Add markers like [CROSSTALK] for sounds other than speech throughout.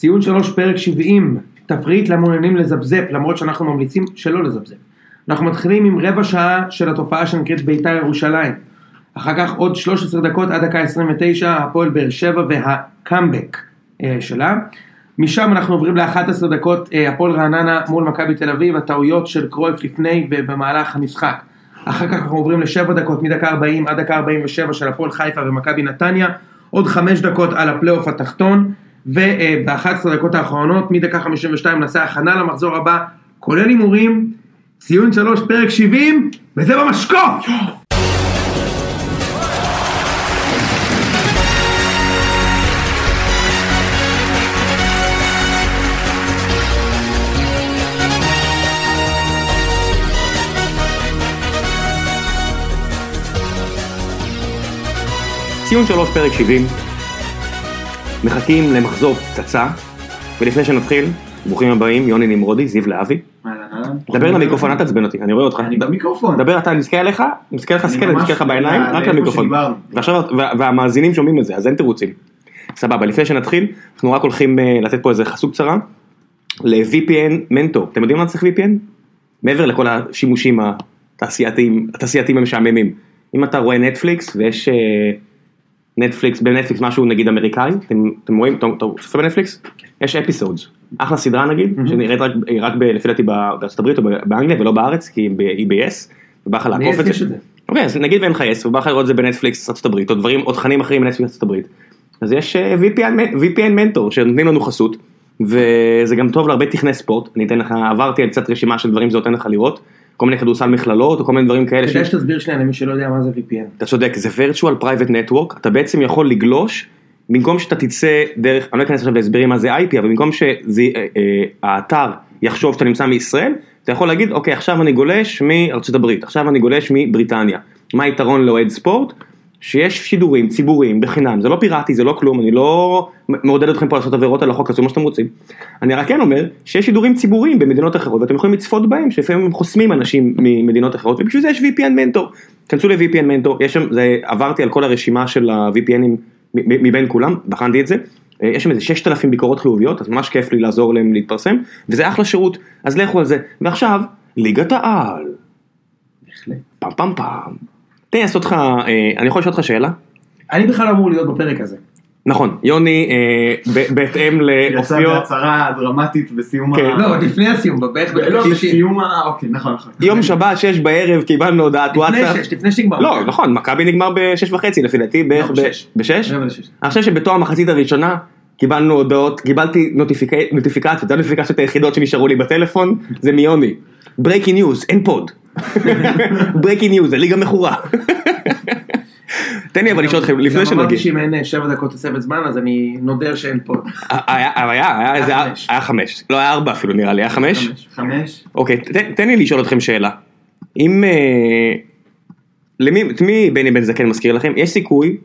ציון שלוש פרק 70, תפריט למעוניינים לזפזפ, למרות שאנחנו ממליצים שלא לזפזפ. אנחנו מתחילים עם רבע שעה של התופעה שנקראת בית"ר ירושלים. אחר כך עוד 13 דקות עד דקה 29, הפועל באר שבע והקאמבק אה, שלה. משם אנחנו עוברים ל-11 דקות, אה, הפועל רעננה מול מכבי תל אביב, הטעויות של קרויף לפני ובמהלך המשחק. אחר כך אנחנו עוברים לשבע דקות, מדקה 40 עד דקה 47 של הפועל חיפה ומכבי נתניה. עוד חמש דקות על הפלייאוף התחתון, וב-11 דקות האחרונות, מדקה 52 נעשה הכנה למחזור הבא, כולל הימורים, ציון 3, פרק 70, וזה במשקוף! ציון שלוש פרק 70, מחכים למחזור פצצה, ולפני שנתחיל, ברוכים הבאים, יוני נמרודי, זיו להבי. דבר למיקרופון, אל תעצבן אותי, אני רואה אותך. אני במיקרופון. דבר אתה, אני מסתכל עליך, מסתכל לך ממש מסתכל לך בעיניים, רק למיקרופון. ועכשיו, והמאזינים שומעים את זה, אז אין תירוצים. סבבה, לפני שנתחיל, אנחנו רק הולכים אה, לתת פה איזה חסות קצרה, ל-VPN מנטור. אתם יודעים מה צריך VPN? מעבר לכל השימושים התעשייתיים, התעשייתיים המשעממים. אם אתה רואה נטפליקס ויש אה, נטפליקס, בנטפליקס משהו נגיד אמריקאי, אתם, אתם רואים, אתה צופה בנטפליקס? יש Episodes, אחלה סדרה נגיד, שנראית רק, רק ב, לפי דעתי בארצות הברית או באנגליה ולא בארץ, כי היא ב-yes, ובא לך לעקוף את זה. אוקיי, אז נגיד ואין לך יס, ובא לך לראות את זה בנטפליקס ארצות הברית, או דברים, או תכנים אחרים בנטפליקס ארצות הברית. אז יש VPN, VPN Mentor שנותנים לנו חסות, וזה גם טוב להרבה תכני ספורט, אני אתן לך, עברתי על קצת רשימה של דברים שזה נותן לך לראות, כל מיני כדורסל מכללות, או כל מיני דברים כאלה. כדאי שתסביר שנייה למי שלא יודע מה זה VPN. אתה צודק, זה virtual private network, אתה בעצם יכול לגלוש, במקום שאתה תצא דרך, אני לא אכנס עכשיו להסברים מה זה IP, אבל במקום שהאתר יחשוב שאתה נמצא מישראל, אתה יכול להגיד, אוקיי, עכשיו אני גולש מארצות הברית, עכשיו אני גולש מבריטניה. מה היתרון לאוהד ספורט? שיש שידורים ציבוריים בחינם, זה לא פיראטי, זה לא כלום, אני לא מעודד אתכם פה לעשות עבירות על החוק, תעשו מה שאתם רוצים. אני רק כן אומר שיש שידורים ציבוריים במדינות אחרות ואתם יכולים לצפות בהם, שלפעמים הם חוסמים אנשים ממדינות אחרות, ובשביל זה יש VPN מנטור. כנסו ל-VPN מנטור, יש שם, זה, עברתי על כל הרשימה של ה-VPNים מבין כולם, בחנתי את זה, אה, יש שם איזה 6,000 ביקורות חיוביות, אז ממש כיף לי לעזור להם להתפרסם, וזה אחלה שירות, אז לכו על זה. ועכשיו, ליגת העל, בהחלט. פעם פעם פעם. תן לי לעשות לך, אה, אני יכול לשאול אותך שאלה? אני בכלל לא אמור להיות בפרק הזה. נכון, יוני, אה, בהתאם יצא לאופיו, בהצהרה דרמטית בסיום כן. ה... לא, עוד לפני הסיום, בערך לא, בדקה 60. בסיום ה... אוקיי, נכון, נכון. יום שבת, שש בערב, קיבלנו הודעת לפני וואטסאפ. שש, לפני שתגמר. לא, נכון, מכבי נגמר בשש וחצי לפי דעתי, בערך לא, בשש. אני חושב שבתום המחצית הראשונה קיבלנו הודעות, קיבלתי נוטיפיקציות, זה הנוטיפיקציות היחידות שנשארו לי בטלפון, זה מיוני. breaking news, אין פוד. breaking news, זה ליגה מכורה. תן לי אבל לשאול אתכם, לפני גם אמרתי שנגיד. שאם אין אה, שבע דקות תוספת זמן, אז אני נודר שאין פה. היה, היה, היה, היה- חמש. לא היה ארבע אפילו נראה לי, היה חמש? חמש. אוקיי, תן, לי לשאול אתכם שאלה. אם... אה, למי, את מי בני בן זקן מזכיר לכם? יש סיכוי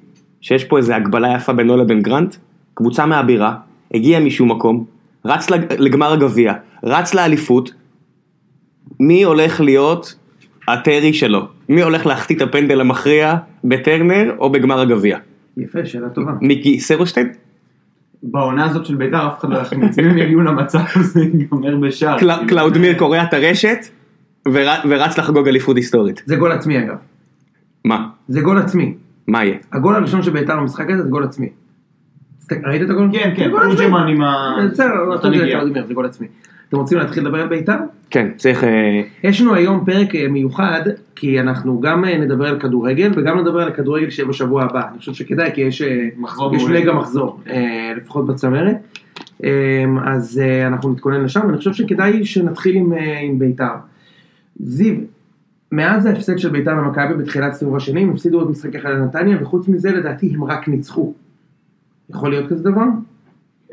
שיש פה איזה הגבלה יפה בינו לבין גרנט? קבוצה מהבירה, הגיע משום מקום, רץ לג- לגמר הגביע, רץ לאליפות, מי הולך להיות הטרי שלו? מי הולך להחטיא את הפנדל המכריע בטרנר או בגמר הגביע? יפה, שאלה טובה. מיקי סרושטיין? בעונה הזאת של בית"ר אף אחד לא יחמיץ. אם הם יגיעו למצב הזה, ייגמר בשער. קלא- קלאודמיר קורע את הרשת ור- ורץ לחגוג אליפות היסטורית. זה גול עצמי אגב. מה? זה גול עצמי. מה יהיה? הגול הראשון של בית"ר במשחק הזה זה גול עצמי. ראית את הגול? כן, כן, זה גול עצמי. תורג'מן עם ה... בסדר, זה גול עצמי. אתם רוצים להתחיל לדבר על בית"ר? כן, צריך... אה, יש לנו היום פרק אה, מיוחד, כי אנחנו גם אה, נדבר על כדורגל וגם נדבר על הכדורגל שיהיה בשבוע הבא. אני חושב שכדאי, כי יש מחזור יש. מגה מחזור, לפחות בצמרת. אז אנחנו נתכונן לשם, ואני חושב שכדאי שנתחיל עם, עם בית"ר. זיו, מאז ההפסד של בית"ר ומכבי בתחילת סיבוב השני, הם הפסידו עוד משחק אחד לנתניה, וחוץ מזה לדעתי הם רק ניצחו. יכול להיות כזה דבר?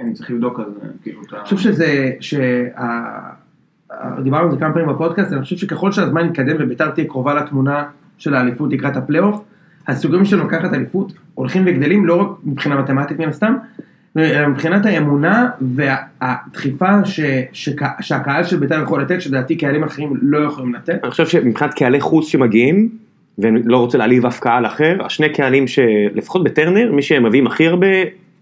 אני צריך לבדוק על זה, כאילו, את ה... אני חושב שזה. דיברנו על זה כמה פעמים בפודקאסט, אני חושב שככל שהזמן יתקדם וביתר תהיה קרובה לתמונה של האליפות לקראת הפלייאוף, הסיכויים שלנו לקחת אליפות הולכים וגדלים, לא רק מבחינה מתמטית מן הסתם, אלא מבחינת האמונה והדחיפה ש... שק... שהקהל של ביתר יכול לתת, שלדעתי קהלים אחרים לא יכולים לתת. אני חושב שמבחינת קהלי חוץ שמגיעים, ואני לא רוצה להעליב אף קהל אחר, השני קהלים שלפחות בטרנר, מי שהם מביאים הכי הרבה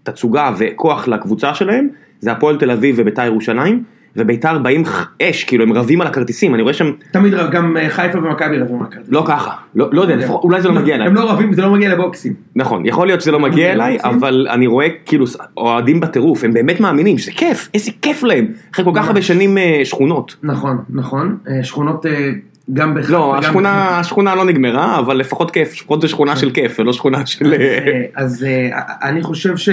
תצוגה וכוח לקבוצה שלהם, זה הפועל תל אביב וביתר ירושלים, וביתר באים אש, כאילו הם רבים על הכרטיסים, אני רואה שם, תמיד רב, גם אה, חיפה ומכבי רבים על הכרטיס. לא ככה, לא לא יודע, לפחות- אולי זה לא מגיע אליי. הם לא רבים, זה לא מגיע לבוקסים. נכון, יכול להיות שזה לא מגיע אליי? אבל אני רואה כאילו אוהדים בטירוף, הם באמת מאמינים שזה כיף, איזה כיף להם, אחרי כל כך הרבה שנים אה, שכונות. נכון, נכון. אה, שכונות גם בחיפה. לא, השכונה, השכונה לא נגמרה, אבל לפחות כיף, לפחות זו שכונה של כיף, ולא שכונה של... אה, אה, אז אה, אני חושב ש,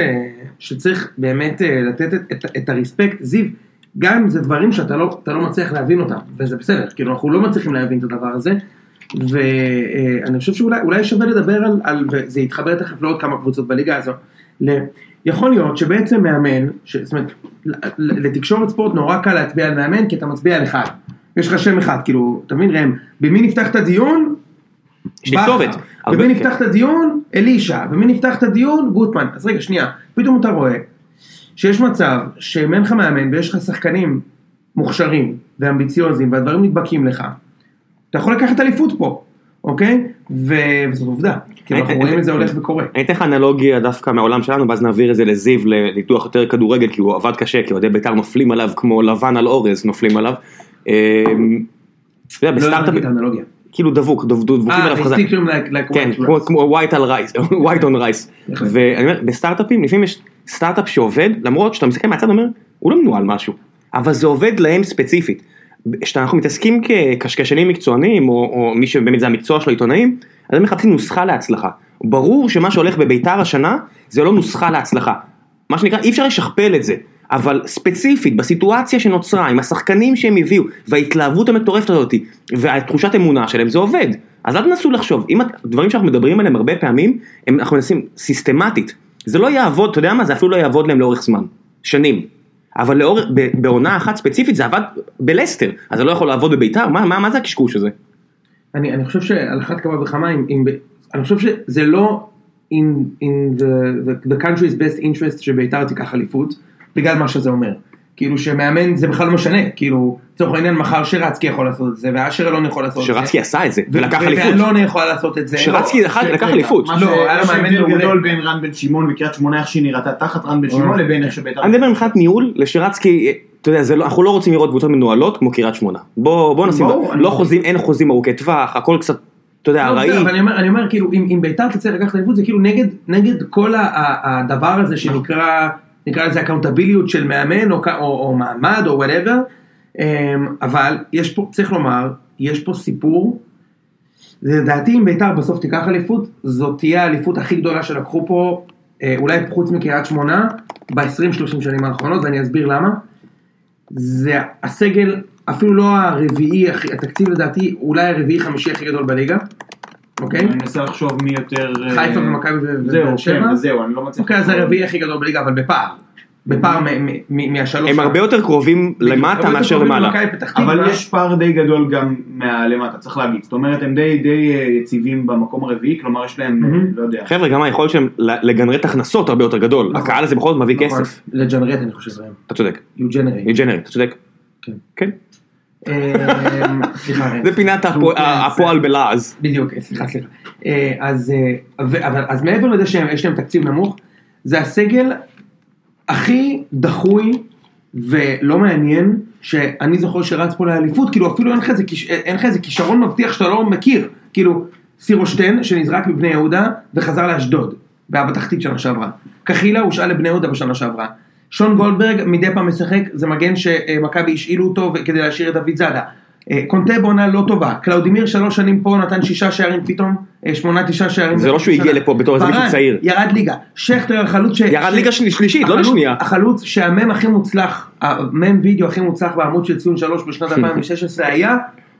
שצריך באמת לתת את, את, את הרספקט, זיו, גם אם זה דברים שאתה לא, לא מצליח להבין אותם, וזה בסדר, כאילו אנחנו לא מצליחים להבין את הדבר הזה, ואני חושב שאולי אולי שווה לדבר על, על, וזה יתחבר תכף לעוד כמה קבוצות בליגה הזו, ל, יכול להיות שבעצם מאמן, ש, זאת אומרת, לתקשורת ספורט נורא קל להצביע על מאמן, כי אתה מצביע על אחד, יש לך שם אחד, כאילו, אתה מבין ראם, במי נפתח את הדיון? יש לי בכר. כתובת. הרבה- ומי נפתח את הדיון? אלישע. ומי נפתח את הדיון? גוטמן. אז רגע, שנייה. פתאום אתה רואה שיש מצב שאם אין לך מאמן ויש לך שחקנים מוכשרים ואמביציוזים והדברים נדבקים לך, אתה יכול לקחת אליפות פה, אוקיי? ו- וזאת עובדה. כי אנחנו רואים את זה הולך וקורה. אני אתן לך אנלוגיה דווקא מהעולם שלנו, ואז נעביר את זה לזיו לניתוח יותר כדורגל, כי הוא עבד קשה, כי אוהדי בית"ר נופלים עליו כמו לבן על אורז נופלים עליו. אמ, אתה יודע, לא בסטארט-אפ, את האנלוגיה. כאילו דבוק, דב- דבוקים אה, עליו חזק. כן, white כמו- rice. white על rice, on rice. בהחלט. ואני אומר, בסטארט-אפים, לפעמים יש סטארט-אפ שעובד, למרות שאתה מסתכל מהצד ואומר, הוא לא מנוהל משהו, אבל זה עובד להם ספציפית. כשאנחנו מתעסקים כקשקשנים מקצוענים, או, או מי שבאמת זה המקצוע של העיתונאים, אז הם מחפשים נוסחה להצלחה. ברור שמה שהולך בביתר השנה, זה לא נוסחה להצלחה. מה שנקרא, אי אפשר לשכפל את זה. אבל ספציפית, בסיטואציה שנוצרה, עם השחקנים שהם הביאו, וההתלהבות המטורפת הזאת, והתחושת אמונה שלהם, זה עובד. אז אל תנסו לחשוב, אם הדברים שאנחנו מדברים עליהם הרבה פעמים, הם, אנחנו מנסים סיסטמטית. זה לא יעבוד, אתה יודע מה, זה אפילו לא יעבוד להם לאורך זמן. שנים. אבל לאורך, ב- בעונה אחת ספציפית זה עבד בלסטר, אז זה לא יכול לעבוד בביתר? מה, מה, מה זה הקשקוש הזה? אני, אני חושב שעל אחת כמה וכמה, אם, אם, אני חושב שזה לא in, in the, the, the country's best interest שביתר תיקח אליפות, בגלל מה שזה אומר. כאילו שמאמן זה בכלל לא משנה, כאילו, לצורך העניין מחר שרצקי יכול לעשות את זה, ואשר אלון יכול לעשות את זה. שרצקי עשה את זה, ולקח אליפות. ואלונה יכולה לעשות את זה. שרצקי לקח לקח אליפות. לא, היה לו מאמן. גדול בין רן בן שמעון וקריית שמונה איך שהיא נראתה תחת רן בן שמעון לבין איך שביתר... אני מדבר מבחינת ניהול, לשרצקי, אתה יודע, זה לא, אנחנו לא רוצים לראות קבוצות מנוהלות כמו קריית שמונה. בוא, בוא נשים, לא חוזים, אין חוזים ארוכי טווח, הכל קצת, אתה יודע, לא, ארעי. בסדר, אבל אני אומר, אני אומר כאילו, אם, אם ביתר תצא לקחת אליפות, זה כאילו נגד, נגד כל ה, ה, הדבר הזה שנקרא, נקרא לזה accountability של מאמן, או, או, או מעמד, או whatever, אבל יש פה, צריך לומר, יש פה סיפור, לדעתי אם ביתר בסוף תיקח אליפות, זאת תהיה האליפות הכי גדולה שלקחו פה, אה, אולי חוץ מקריית שמונה, ב-20-30 שנים האחרונות, ואני אסביר למה. זה הסגל, אפילו לא הרביעי, התקציב לדעתי, אולי הרביעי חמישי הכי גדול בליגה, אוקיי? אני מנסה לחשוב מי יותר... אה, חיפה ומכבי ובאר שבע. כן, זהו, אני לא מצליח... אוקיי, אז זה הרביעי הכי גדול בליגה, אבל בפער. בפער מ- מ- מ- מהשלוש. הם הרבה יותר קרובים למטה מאשר למעלה. אבל יש פער די גדול גם מהלמטה, צריך להגיד. זאת אומרת, הם די אה, יציבים במקום הרביעי, כלומר יש להם. לא יודע. חבר'ה, גם היכולת שלהם לגנרט הכנסות הרבה יותר גדול. נכון. הקהל הזה בכל זאת מביא נכון, כסף. לג'נרט אני חושב ראם. אתה צודק. You generate. ג'נרט, אתה צודק. כן. אמ, סליחה. [LAUGHS] זה פינת זה- הפועל בלעז. בדיוק, סליחה, סליחה. אה, אז, אה, מעבר לזה שיש להם תקציב נמוך, זה הסגל הכי דחוי ולא מעניין, שאני זוכר שרץ פה לאליפות, כאילו אפילו אין לך איזה כישרון מבטיח שאתה לא מכיר, כאילו סירושטיין שנזרק מבני יהודה וחזר לאשדוד, והיה בתחתית שנה שעברה. קחילה הושאל לבני יהודה בשנה שעברה. שון גולדברג מדי פעם משחק, זה מגן שמכבי השאילו אותו כדי להשאיר את דוד זאדה. אה, קונטה בעונה לא טובה, קלאודימיר שלוש שנים פה נתן שישה שערים פתאום, אה, שמונה תשעה שערים. זה לא שהוא הגיע לפה בתור איזה מישהו צעיר. ירד ליגה, שכטר החלוץ ש... ירד ליגה של- שלישית, לא לשנייה. החלוץ שהמם הכי מוצלח, המם וידאו הכי מוצלח בעמוד של ציון שלוש בשנת 2016 [LAUGHS] היה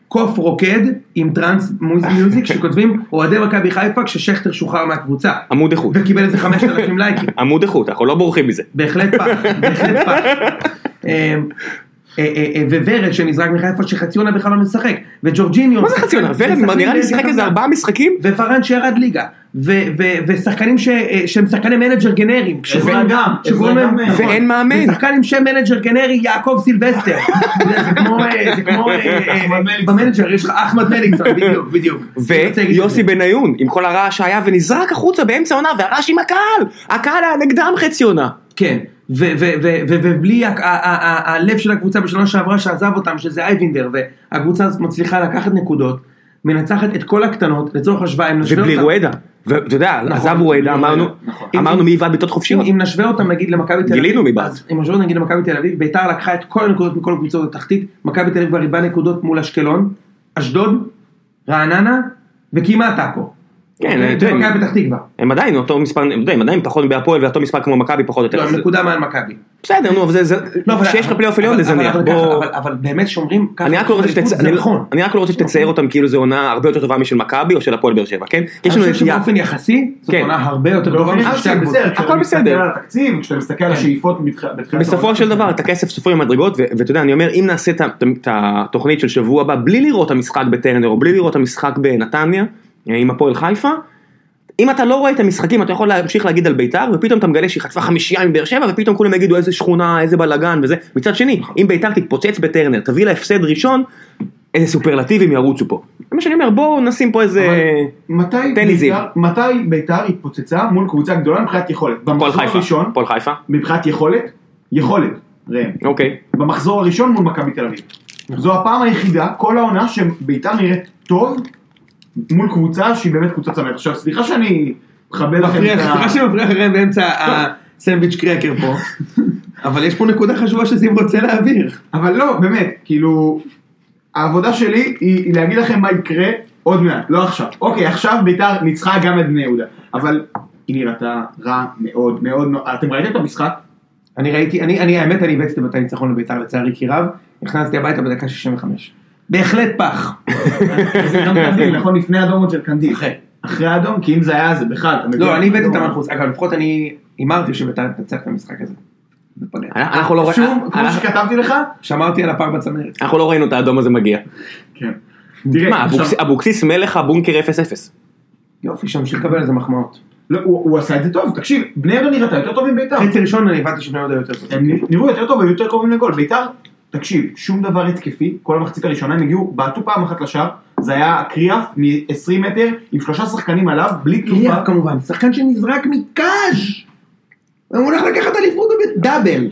קוף רוקד עם trance [LAUGHS] music שכותבים אוהדי מכבי חיפה כששכטר שוחרר מהקבוצה עמוד איכות. וקיבל איזה 5,000 לייקים. עמוד איכות, אנחנו לא בורחים מזה. בהחלט פח, בהחלט פח. [LAUGHS] אה, אה, אה, וורד שנזרק מחיפה שחצי עונה בכלל לא משחק, וג'ורג'יניו. מה זה חצי עונה? ורד נראה לי שיחק איזה. ארבעה משחקים. ופארן שירד ליגה, ושחקנים ש- שהם שחקני מנג'ר גנריים. ואין מאמן. ושחקן עם שם מנג'ר גנרי יעקב סילבסטר, [LAUGHS] זה כמו. במנג'ר יש לך אחמד מליקסון, [LAUGHS] בדיוק, בדיוק. ויוסי. בניון, עם כל הרעש שהיה ונזרק החוצה באמצע העונה, והרעש עם הקהל! הקהל היה נגדם חצי עונה. כן, ובלי הלב של הקבוצה בשנה שעברה שעזב אותם, שזה אייבינדר, והקבוצה הזאת מצליחה לקחת נקודות, מנצחת את כל הקטנות, לצורך השוואה, אם נשווה ובלי אותם- רואדה. ואתה יודע, נכון, עזב רואדה, אמרנו, רואדה, נכון. אמרנו מי יבעט בעיטות אם, חופשיות. אם נשווה אותם נגיד למכבי תל אביב, גילינו מי בעט. אם נשווה אותם נגיד למכבי תל אביב, ביתר לקחה את כל הנקודות מכל הקבוצות התחתית, מכבי תל אביב כבר נקודות מול אשקלון, אשדוד, רעננה וכמעט עכו. כן, אתה יודע, ומכבי פתח תקווה. הם עדיין אותו מספר, הם עדיין פחות בהפועל ואותו מספר כמו מכבי פחות או יותר. לא, הם נקודה מעל מכבי. בסדר, נו, אבל זה, זה, לא, כשיש לך פלייאוף עליון זה זניח. אבל- באמת שומרים ככה. אני רק לא רוצה נכון. אני רק לא רוצה שתצייר אותם כאילו זו עונה הרבה יותר טובה משל מכבי או של הפועל באר שבע, כן? יש לנו אני חושב נטייה, שבאופן יחסי, זאת כן. עונה הרבה יותר טובה משל הכל בסדר. כשאתה מסתכל על השאיפות בתח- בתחילת בסופו. של דבר את הכסף סופרים במדרגות ו- ואתה יודע אני אומר אם נעשה את התוכנית של שבוע הבא בלי לראות המשחק בטרנר או בלי לראות המשחק בנתניה עם הפועל חיפה. אם אתה לא רואה את המשחקים אתה יכול להמשיך להגיד על ביתר ופתאום אתה מגלה שהיא חטפה חמישייה מבאר שבע ופתאום כולם יגידו איזה שכונה איזה בלאגן וזה מצד שני אם ביתר תתפוצץ בטרנר תביא לה הפסד ראשון איזה סופרלטיבים ירוצו פה. זה מה שאני אומר בואו נשים פה איזה מתי תן לי זיו. בית"ר- מתי ביתר התפוצצה מול קבוצה גדולה מבחינת יכולת? במחזור חיפה. הפועל חיפה. מבחינת יכולת, יכולת, ראם, אוקיי. במחזור הראשון מול מכבי תל אביב. זו הפעם היחידה, כל העונה, שביתר נראית טוב מול קבוצה שהיא באמת קבוצה צמרת. עכשיו, סליחה שאני מכבד לכם מפריע, את ה... סליחה שמפריע לכם באמצע הסנדוויץ' קרקר פה, אבל יש פה נקודה חשובה שזיו רוצה להעביר. אבל לא, באמת, כאילו, העבודה שלי היא, היא להגיד לכם מה יקרה עוד מעט, לא עכשיו. אוקיי, עכשיו ביתר ניצחה גם את בני יהודה, אבל היא נראתה רע מאוד מאוד מאוד. אתם ראיתם את המשחק? אני ראיתי, אני, אני האמת, אני הבאתי את הניצחון לביתר לצערי כי רב, נכנסתי הביתה בדקה 65. בהחלט פח. זה גם [LAUGHS] קנדיל, נכון? לפני אדום עוד של קנדיל. אחרי. אחרי האדום, כי אם זה היה זה בכלל, אתה מבין? לא, אני הבאתי את המנחוס, אגב, לפחות אני הימרתי שביתר תנצח את המשחק הזה. אנחנו לא שוב, אנחנו- כמו שכתבתי לך, שמרתי על הפער בצמרת. אנחנו לא ראינו את האדום הזה מגיע. כן. תראה, מה, עכשיו- אבוקסיס- מלך הבונקר 0-0. יופי, שימשיך לקבל על זה מחמאות. לא, הוא הוא עשה את זה טוב, תקשיב, בני יהודה נראתה יותר טוב מביתר. חצי ראשון אני הבנתי שבני יהודה יותר טוב. הם נראו יותר טוב, היו יותר קרובים לגול. ביתר, תקשיב, שום דבר התקפי, כל המחצית הראשונה הם הגיעו, בעטו פעם אחת לשער, זה היה קריאף מ-20 מטר, עם שלושה שחקנים עליו, בלי תנופה. קריאף כמובן, שחקן שנזרק מקאז' הוא הולך לקחת אליפות בבית דאבל.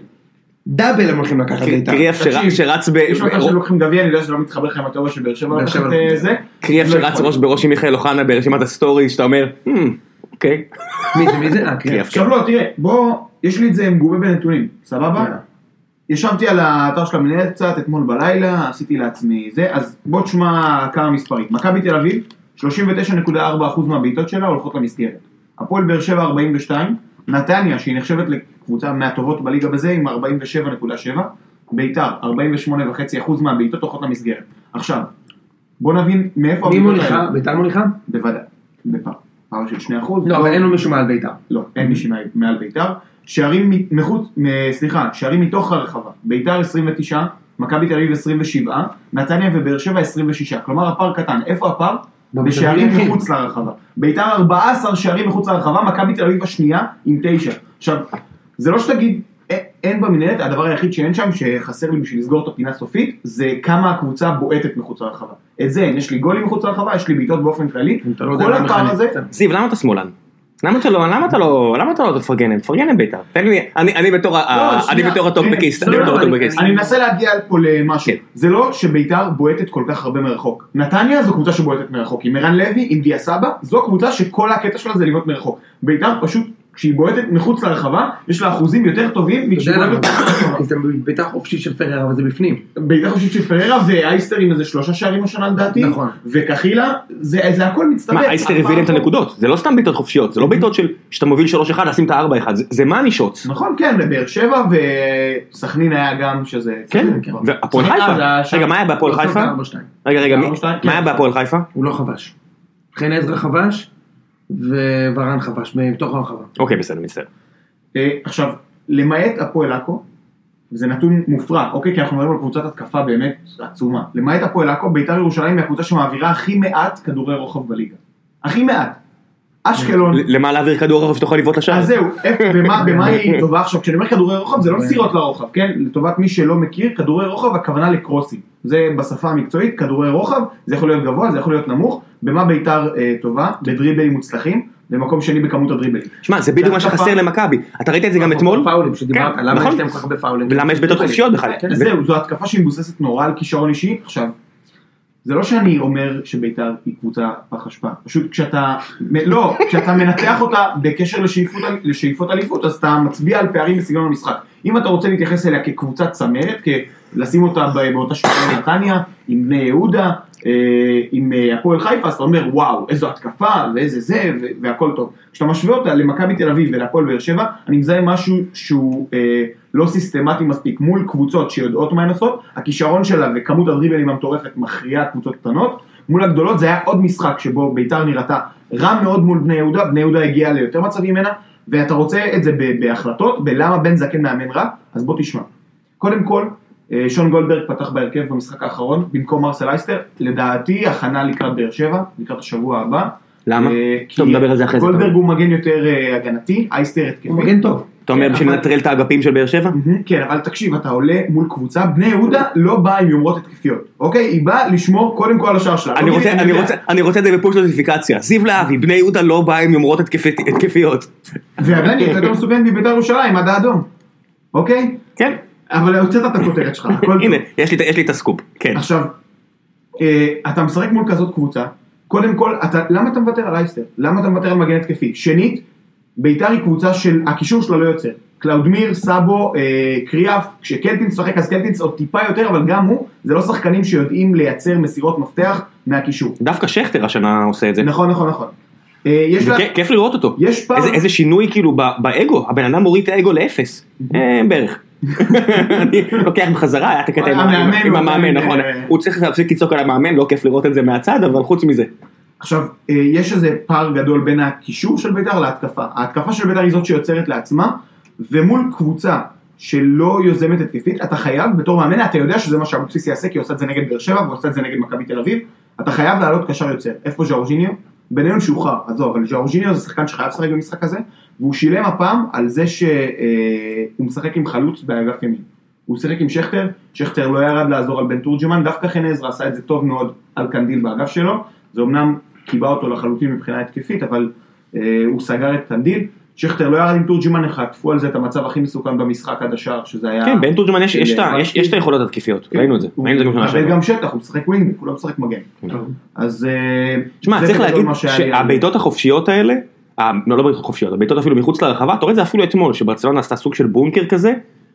דאבל הם הולכים לקחת ביתר. קריאף שרץ ב... יש מצב שלוקחים גביע, אני יודע שזה לא מתחבר לך עם התיאוריה של באר שבע, לקחת אה, לא זה. קריאף לא שרץ. ראש בראש עם מיכאל אוחנה ברשימת ה סטורי שאתה אומר, "Hmm, אוקיי. מי זה, מי זה? אה, קריאף. קריאף. עכשיו לא, תראה, בוא, יש לי את זה מגובה בנתונים, סבבה? ישבתי על האתר של המנהלת קצת אתמול בלילה, עשיתי לעצמי זה, אז בוא תשמע כמה מספרים. מכבי תל אביב, 39.4% מהבעיטות שלה הולכות למסגרת. הפועל באר שבע 42, נתניה שהיא נחשבת לקבוצה מהטובות בליגה בזה עם 47.7, ביתר 48.5% מהבעיטות הולכות למסגרת. עכשיו, בוא נבין מאיפה מי מוליכה? ביתר מוליכה? בוודאי, בפער. פער של 2%. לא, אבל אין לו מישהו מעל ביתר. לא, אין מישהי מעל- מעל ביתר. שערים מחוץ, סליחה, שערים מתוך הרחבה. ביתר 29, מכבי תל אביב 27, נתניה ובאר שבע 26. כלומר הפער קטן. איפה הפער? בשערים. מחוץ לרחבה. ביתר 14 שערים מחוץ לרחבה, מכבי תל אביב השנייה עם 9. עכשיו, זה לא שתגיד, "א- אין במנהלת, הדבר היחיד שאין שם, שחסר לי בשביל לסגור את הפינה סופית, זה כמה הקבוצה בועטת מחוץ לרחבה. את זה, אין, יש לי גולים מחוץ לרחבה, יש לי בעיטות באופן כללי. לא כל הפער. הזה, זיו, למה אתה שמאלן? למה אתה לא, למה אתה לא, למה אתה לא תפרגן להם? תפרגן להם בית"ר. תן לי, אני אני בתור לא, אני. בתור הטוקבקיסט, אני לא, בתור לא, אני- הטוקבקיסט. אני מנסה להגיע פה למשהו. כן. זה לא שביתר בועטת כל כך הרבה מרחוק. נתניה זו קבוצה שבועטת מרחוק. עם ערן לוי, עם דיה סבא, זו קבוצה שכל הקטע שלה זה לבעוט מרחוק. ביתר פשוט, כשהיא בועטת מחוץ לרחבה, יש לה אחוזים יותר טובים מכשהיא? בועטת מחוץ לרחבה. זה ביתר חופשית של פרר, אבל זה בפנים. בעיטה חופשית של פררה ואייסטר עם איזה שלושה שערים השנה לדעתי. נכון. וקחילה, זה זה הכל מצטרף. מה, אייסטר הביא להם את הנקודות, זה לא סתם בעיטות חופשיות, זה לא בעיטות של שאתה מוביל 3-1 לשים את ה-4-1, זה- זה מאני שוטס. נכון, כן, לבאר שבע וסכנין היה גם שזה... כן, כן. והפועל סכנין, חיפה, רגע מה היה בהפועל הוא עשה חיפה? שתיים. רגע רגע, מה כן. היה בהפועל חיפה? הוא לא חבש. חן עזרא חבש, וורן חבש, מתוך הרחבה. אוקיי בסדר, מצטער. אה, עכשיו, למעט הפועל עכו, זה נתון מופרע, אוקיי? כי אנחנו מדברים על קבוצת התקפה באמת עצומה. למעט הפועל עכו, בית"ר ירושלים היא הקבוצה שמעבירה הכי מעט כדורי רוחב בליגה. הכי מעט. אשקלון, למה להעביר כדור רוחב שתוכל לבעוט לשער? אז זהו, במה היא טובה עכשיו? כשאני אומר כדורי רוחב זה לא מסירות לרוחב, כן? לטובת מי שלא מכיר, כדורי רוחב הכוונה לקרוסים. זה בשפה המקצועית, כדורי רוחב, זה יכול להיות גבוה, זה יכול להיות נמוך. במה בית"ר אה, טובה? בדריבלים מוצלחים. ומקום שני בכמות הדריבלים. שמע, זה בדיוק מה שחסר למכבי. אתה ראית את זה גם אתמול? פאולים שדיברת, כן, למה נכון. יש להם כל כך הרבה פאולים? ולמה יש בעיטות חופשיות בכלל? כן. זהו, זו התקפה שהיא מבוססת נורא על כישרון אישי. עכשיו, זה לא שאני אומר שביתר היא קבוצה פח אשפה, פשוט כשאתה, לא, כשאתה מנתח אותה בקשר לשאיפות, לשאיפות אליפות, אז אתה מצביע על פערים בסגנון המשחק. אם אתה רוצה להתייחס אליה כקבוצת צמרת, לשים אותה באותה עם נתניה, עם בני יהודה, אה, עם אה, הפועל חיפה, אז אתה אומר וואו, איזו התקפה, ואיזה זה, והכל טוב. כשאתה משווה אותה למכבי תל אביב ולהפועל באר שבע, אני מזהה משהו שהוא אה, לא סיסטמטי מספיק מול קבוצות שיודעות מה הן עושות, הכישרון שלה וכמות הדריבלים המטורפת מכריעה קבוצות קטנות, מול הגדולות זה היה עוד משחק שבו ביתר נראתה רע מאוד מול בני יהודה, בני יהודה הגיעה ליותר מצבים ממנה, ואתה רוצה את זה בהחלטות, בלמה בן זקן מאמן רע, אז בוא תשמע. קודם כל, שון גולדברג פתח בהרכב במשחק האחרון, במקום מרסל אייסטר, לדעתי הכנה לקראת באר שבע, לקראת השבוע הבא. למה? אה, טוב, נדבר על זה אחרי זה. גולדברג הוא מגן יותר אה, הגנתי, אייסטר התקפי. הוא מגן טוב. אתה אומר כן, בשביל לנטרל את האגפים של באר שבע? כן, אבל תקשיב, אתה עולה מול קבוצה, בני יהודה לא באה עם יומרות התקפיות, אוקיי? היא באה לשמור קודם כל על השער שלה. אני לא רוצה, את זה בפוש נוטיפיקציה. זיו להבי, בני יהודה לא בא עם יומרות התקפיות. ועדיין היא יותר מסוכנת מבית"ר ירושלים, עד האדום, אוקיי? כן. אבל הוצאת את הכותרת שלך, הכל. הנה, יש לי יש לי את הסקופ. כן. עכשיו, אה, אתה משחק מול כזאת קבוצה, קודם כל, אתה, למה אתה מוותר על אייסטר? למה אתה מוותר על מגן התקפי? שנית, ביתר היא קבוצה של, הקישור שלה לא יוצר. קלאודמיר, סאבו, אה, קריאף, כשקלטינס משחק אז קלטינס עוד טיפה יותר, אבל גם הוא, זה לא שחקנים שיודעים לייצר מסירות מפתח מהקישור. דווקא שכטר השנה עושה את זה. נכון, נכון, נכון. אה, יש לה, כיף לראות אותו. יש פער, איזה, איזה שינוי כאילו באגו, הבן אדם מוריד את האגו לאפס. אה, בערך. אני לוקח בחזרה, היה את הקטע עם- המאמן עדיין, נכון. אה, הוא צריך להפסיק לצעוק על המאמן, לא כיף לראות את זה מהצד, אבל חוץ מזה. עכשיו, אה, יש איזה פער גדול בין הקישור של בית"ר להתקפה. ההתקפה של בית"ר היא זאת שיוצרת לעצמה, ומול קבוצה שלא יוזמת התקפית, אתה חייב, בתור מאמן, אתה יודע שזה מה שאבוקסיס יעשה, כי הוא עושה את זה נגד באר שבע, והוא עושה את זה נגד מכבי תל אביב, אתה חייב לעלות קשר יוצר. איפה ז'אורג'יניו? בינינו שוחרר, עזוב, אבל ז'אורג'יניו זה שחקן שחייב לשחק במשחק הזה, והוא שילם הפעם על זה שהוא משחק עם חלוץ באגף ימין. הוא שיחק עם שכטר, שכטר לא ירד לעזור על בן תורג'מן, דווקא חן עזרא עשה את זה טוב מאוד על קנדיל באגף שלו, זה אמנם קיבע אותו לחלוטין מבחינה התקפית, אבל אה, הוא סגר את קנדיל, שכטר לא ירד עם תורג'מן, חטפו על זה את המצב הכי מסוכן במשחק עד השער, שזה היה... כן, בן תורג'מן יש- את היכולות התקפיות, כן. ראינו את זה. זה גם שטח, הוא משחק wing, הוא לא משחק מגן. אז... אה, שמע, צריך להגיד שהבעיטות החופשיות האלה, לא לא בעיטות חופשיות, הבעיטות אפילו מחוץ לרחבה, אתה רואה את זה אפילו אתמול, שברצלונה עשתה סוג של בונקר כזה,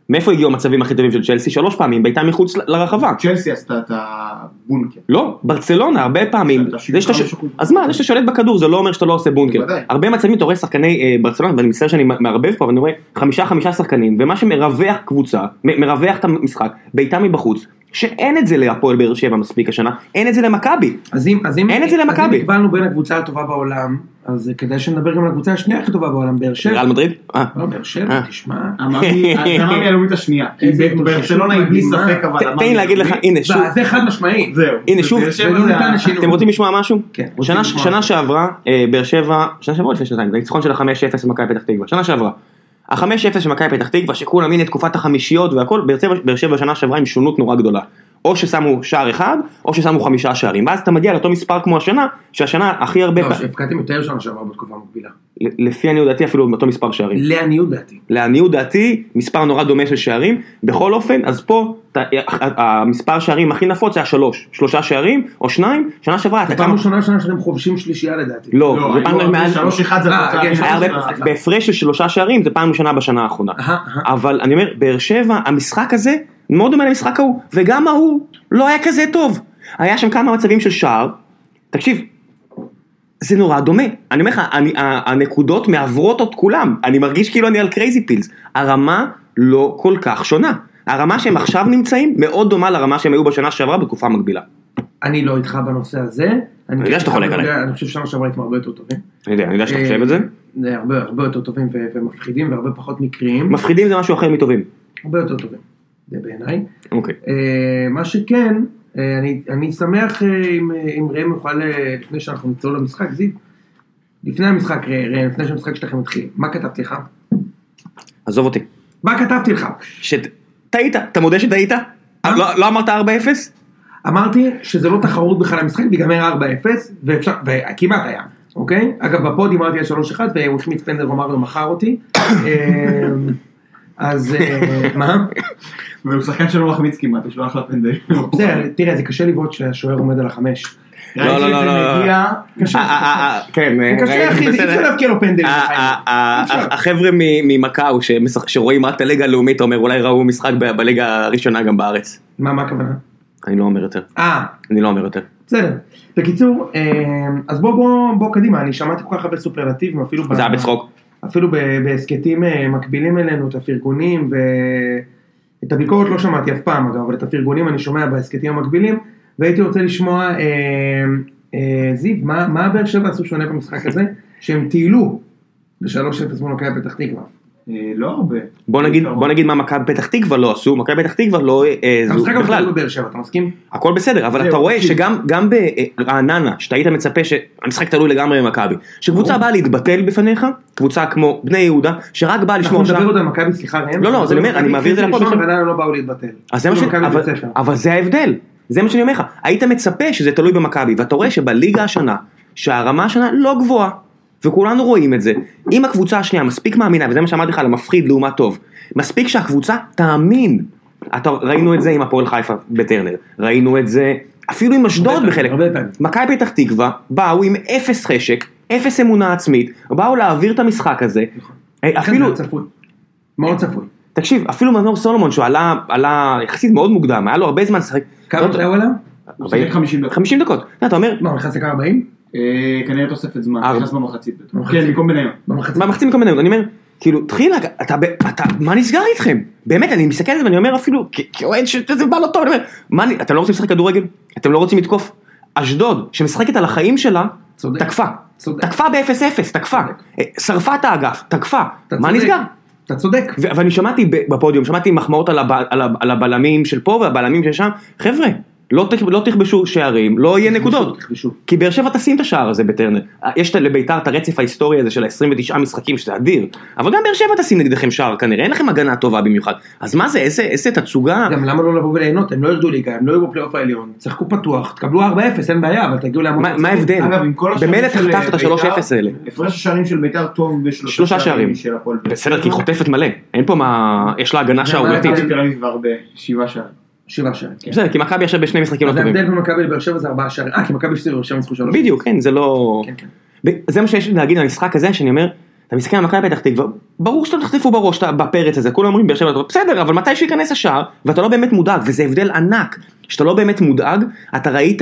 מאיפה הגיעו המצבים הכי טובים של צ'לסי? שלוש פעמים, בעיטה מחוץ לרחבה. צ'לסי עשתה את הבונקר. לא, ברצלונה הרבה פעמים, שאתה זה שאתה ש- 75%. אז מה, זה שאתה שולט בכדור זה לא אומר שאתה לא עושה בונקר. הרבה מצבים אתה רואה שחקני אה, ברצלונה, ואני מצטער שאני מערבב פה, אבל אני רואה חמישה חמישה שחקנים, ומה שמרווח קבוצה, מרווח את המשחק, בעיטה מבחוץ, שאין את זה להפועל באר שבע מספיק השנה, אין את זה למכבי. אז אם, אז אם, אין את זה אז למכבי. אם הגבלנו בין הקבוצה הטובה בעולם, אז כדאי שנדבר גם על הקבוצה השנייה הכי טובה בעולם, באר שבע. ריאל מדריד? אה. לא, באר שבע, אה. תשמע. אמרתי, אז [LAUGHS] אמרתי הלאומית השנייה. ברצלונה היא בלי. ספק, אבל ת- תן אמרתי לי להגיד לך. הנה שוב, זה חד משמעי. זהו. הנה, שוב. אתם רוצים לשמוע משהו? כן, שנה, שעברה, אה, באר שבע, שנה שעברה לפני שנתיים, זה ניצחון של ה-5-0 במכבי פתח תקווה, שנה שעברה. ה-5-0 של מכבי פתח תקווה, שכולם הנה תקופת החמישיות והכל, באר שבע שנה שעברה עם שונות נורא גדולה. או ששמו שער אחד, או ששמו חמישה שערים, ואז אתה מגיע לאותו מספר כמו השנה, שהשנה הכי הרבה, לא, שהפקדתם יותר שנה שעברה בתקופה המקבילה. לפי עניות דעתי אפילו אותו מספר שערים. לעניות דעתי. לעניות דעתי, מספר נורא דומה של שערים, בכל אופן, אז פה, אתה- המספר שערים הכי נפוץ היה שלוש, שלושה שערים, או שניים, שנה שעברה זו פעם ראשונה שנה שאתם חובשים שלישייה לדעתי. לא, לא, זה פעם מעל, שלוש אחד זה אה, התוצאה כן, בהפרש של שלושה שערים, זה פעם ראשונה בשנה האחרונה. אבל אני אומר, באר שבע, המשחק הזה, מאוד דומה למשחק ההוא, וגם ההוא לא היה כזה טוב. היה שם כמה מצבים של שער, תקשיב, זה נורא דומה. אני אומר לך, הנקודות מעברות את כולם, אני מרגיש כאילו אני על קרייזי פילס. הרמה לא כל כך שונה. הרמה שהם עכשיו נמצאים, מאוד דומה לרמה שהם היו בשנה שעברה בתקופה מקבילה. אני לא איתך בנושא הזה. אני יודע שאתה חולק עליי. אני חושב ששנה שעברה הייתם הרבה יותר טובים. אני יודע, אני יודע שאתה חושב את זה. זה הרבה יותר טובים ומפחידים והרבה פחות מקריים. מפחידים זה משהו אחר מטובים. הרבה יותר טובים. זה בעיניי. אוקיי. אה, מה שכן, אה, אני, אני שמח אה, אם, אם ראם יוכל, לפני שאנחנו נצלול למשחק, זיו, לפני המשחק, ראם, לפני שהמשחק שלכם מתחיל, מה כתבתי לך? עזוב אותי. מה כתבתי לך? שטעית, אתה מודה שטעית? לא לא אמרת 4-0? אמרתי שזה לא תחרות בכלל המשחק, ויגמר 4-0, ואפשר, וכמעט היה. אוקיי? אגב, בפוד אמרתי על 3-1 והוא החמיץ פנדל ואמר לו מכר אותי. [COUGHS] אז אה, [LAUGHS] מה? והוא שחקן שלא מחמיץ כמעט, יש לו אחלה פנדל. בסדר, תראה, זה קשה לבעוט כשהשוער עומד על החמש. לא, לא, לא, לא. אה, אה, כן, קשה אחי, אי. אפשר להבקיע לו פנדל. החבר'ה מ- ממקאו שמשח- שרואים רק את הליגה הלאומית, אתה אומר אולי ראו משחק בליגה הראשונה גם בארץ. מה מה הכוונה? אני לא אומר יותר. אה, אני לא אומר יותר. בסדר. בקיצור, אז בוא בוא בוא קדימה, אני שמעתי כל כך הרבה סופרלטיבים אפילו זה היה בצחוק. אפילו בהסכתים אה, מקבילים אלינו, את הפרגונים ואת הביקורת לא שמעתי אף פעם אגב, אבל את הפרגונים אני שומע בהסכתים המקבילים, והייתי רוצה לשמוע, אה, אה, זיו, מה מה באר שבע עשו שונה במשחק הזה? שהם טיילו ב-3-0 מול מכבי פתח תקווה. אה, לא הרבה. בוא נגיד, בוא נגיד מה מכבי פתח תקווה לא עשו, מכבי פתח תקווה לא אה, זו המשחק בכלל, אבל בבאר שבע, אתה מסכים? הכל בסדר, אבל אתה רואה. שגם גם ברעננה, שאתה היית מצפה שהמשחק תלוי לגמרי במכבי, שקבוצה באה להתבטל בפניך, קבוצה כמו בני יהודה, שרק באה לשמור אנחנו שם, נדבר עוד על מכבי, סליחה ראם. לא, לא, אז אני אומר, אני מעביר את זה עכשיו. רעננה לא באו להתבטל. זה ספר. אבל זה ההבדל, זה מה שאני אומר לך, היית מצפה שזה תלוי במכבי, ואתה רואה שבליגה השנה, שהרמה השנה לא גבוהה, וכולנו רואים את זה, אם הקבוצה השנייה מספיק מאמינה, וזה מה שאמרתי לך על המפחיד לעומת טוב, מספיק שהקבוצה תאמין, אתה, ראינו את זה עם הפועל חיפה בטרנר, ראינו את זה אפילו עם אשדוד בחלק. מכבי פתח תקווה באו עם אפס חשק, אפס אמונה עצמית, באו להעביר את המשחק הזה, אה, אפילו, אפילו... מאוד צפוי. תקשיב, אפילו מנור סולומון שהוא עלה, עלה יחסית מאוד מוקדם, היה לו הרבה זמן לשחק. כמה לא- הוא עלה? הוא שיחק 50 דקות. 50 דקות. אתה אומר, מה, הוא נכנס לכמה 40? אה, כנראה תוספת זמן. נכנס במחצית. כן, במקום ביניהם. במחצית. במחצית מכל מיני, אני אומר, כאילו, תחילה, אתה, ב- אתה, מה נסגר איתכם? באמת, אני מסתכל על זה ואני אומר אפילו, כאוהד שזה בא לא טוב, אני אומר, מה, אני- אתם לא רוצים לשחק כדורגל? אתם לא רוצים לתקוף? אשדוד, שמשחקת על החיים שלה. תקפה. תקפה ב-0-0, תקפה. אה, שרפה את האגף, תקפה. מה. נסגר? אתה צודק. ואני שמעתי ב- בפודיום, שמעתי מחמאות על הבלמים של פה והבלמים של שם, חבר'ה, לא, תכ- לא תכבשו שערים, לא יהיה נקודות. תכבשו. כי באר שבע תשים את השער הזה בטרנר. יש את- לביתר את הרצף ההיסטורי הזה של ה-29 משחקים, שזה אדיר. אבל גם באר שבע תשים נגדכם שער כנראה, אין לכם הגנה טובה במיוחד. אז מה זה, איזה, איזה תצוגה? גם למה לא לבוא וליהנות? הם לא ירדו ליגה, הם לא יהיו בפלייאוף העליון. צחקו פתוח, תקבלו 4-0, אין בעיה, אבל תגיעו להמון... מה ההבדל? במילא תחטף את בית"ר, ה-3-0 האלה. הפרש השערים של בית"ר טוב בשלושה שלושה שערים. בסדר, כי. היא חוטפת מלא. אין פה מה... יש לה הגנה שערורייתית. שבעה שערים. בסדר, כי מכבי עכשיו בשני משחקים לא אז טובים. ההבדל בין מכבי לבאר שבע זה ארבעה שערים. אה, כי מכבי שבע ניצחו שלוש. בדיוק, כן, זה לא... כן, כן. זה מה שיש לי להגיד על המשחק הזה, שאני אומר, אתה מסתכל על מכבי פתח תקווה, ברור שאתם תחטפו בראש בפרץ הזה, כולם אומרים באר שבע, בסדר, אבל מתי שייכנס השער, ואתה לא באמת מודאג, וזה הבדל ענק, שאתה לא באמת מודאג, אתה ראית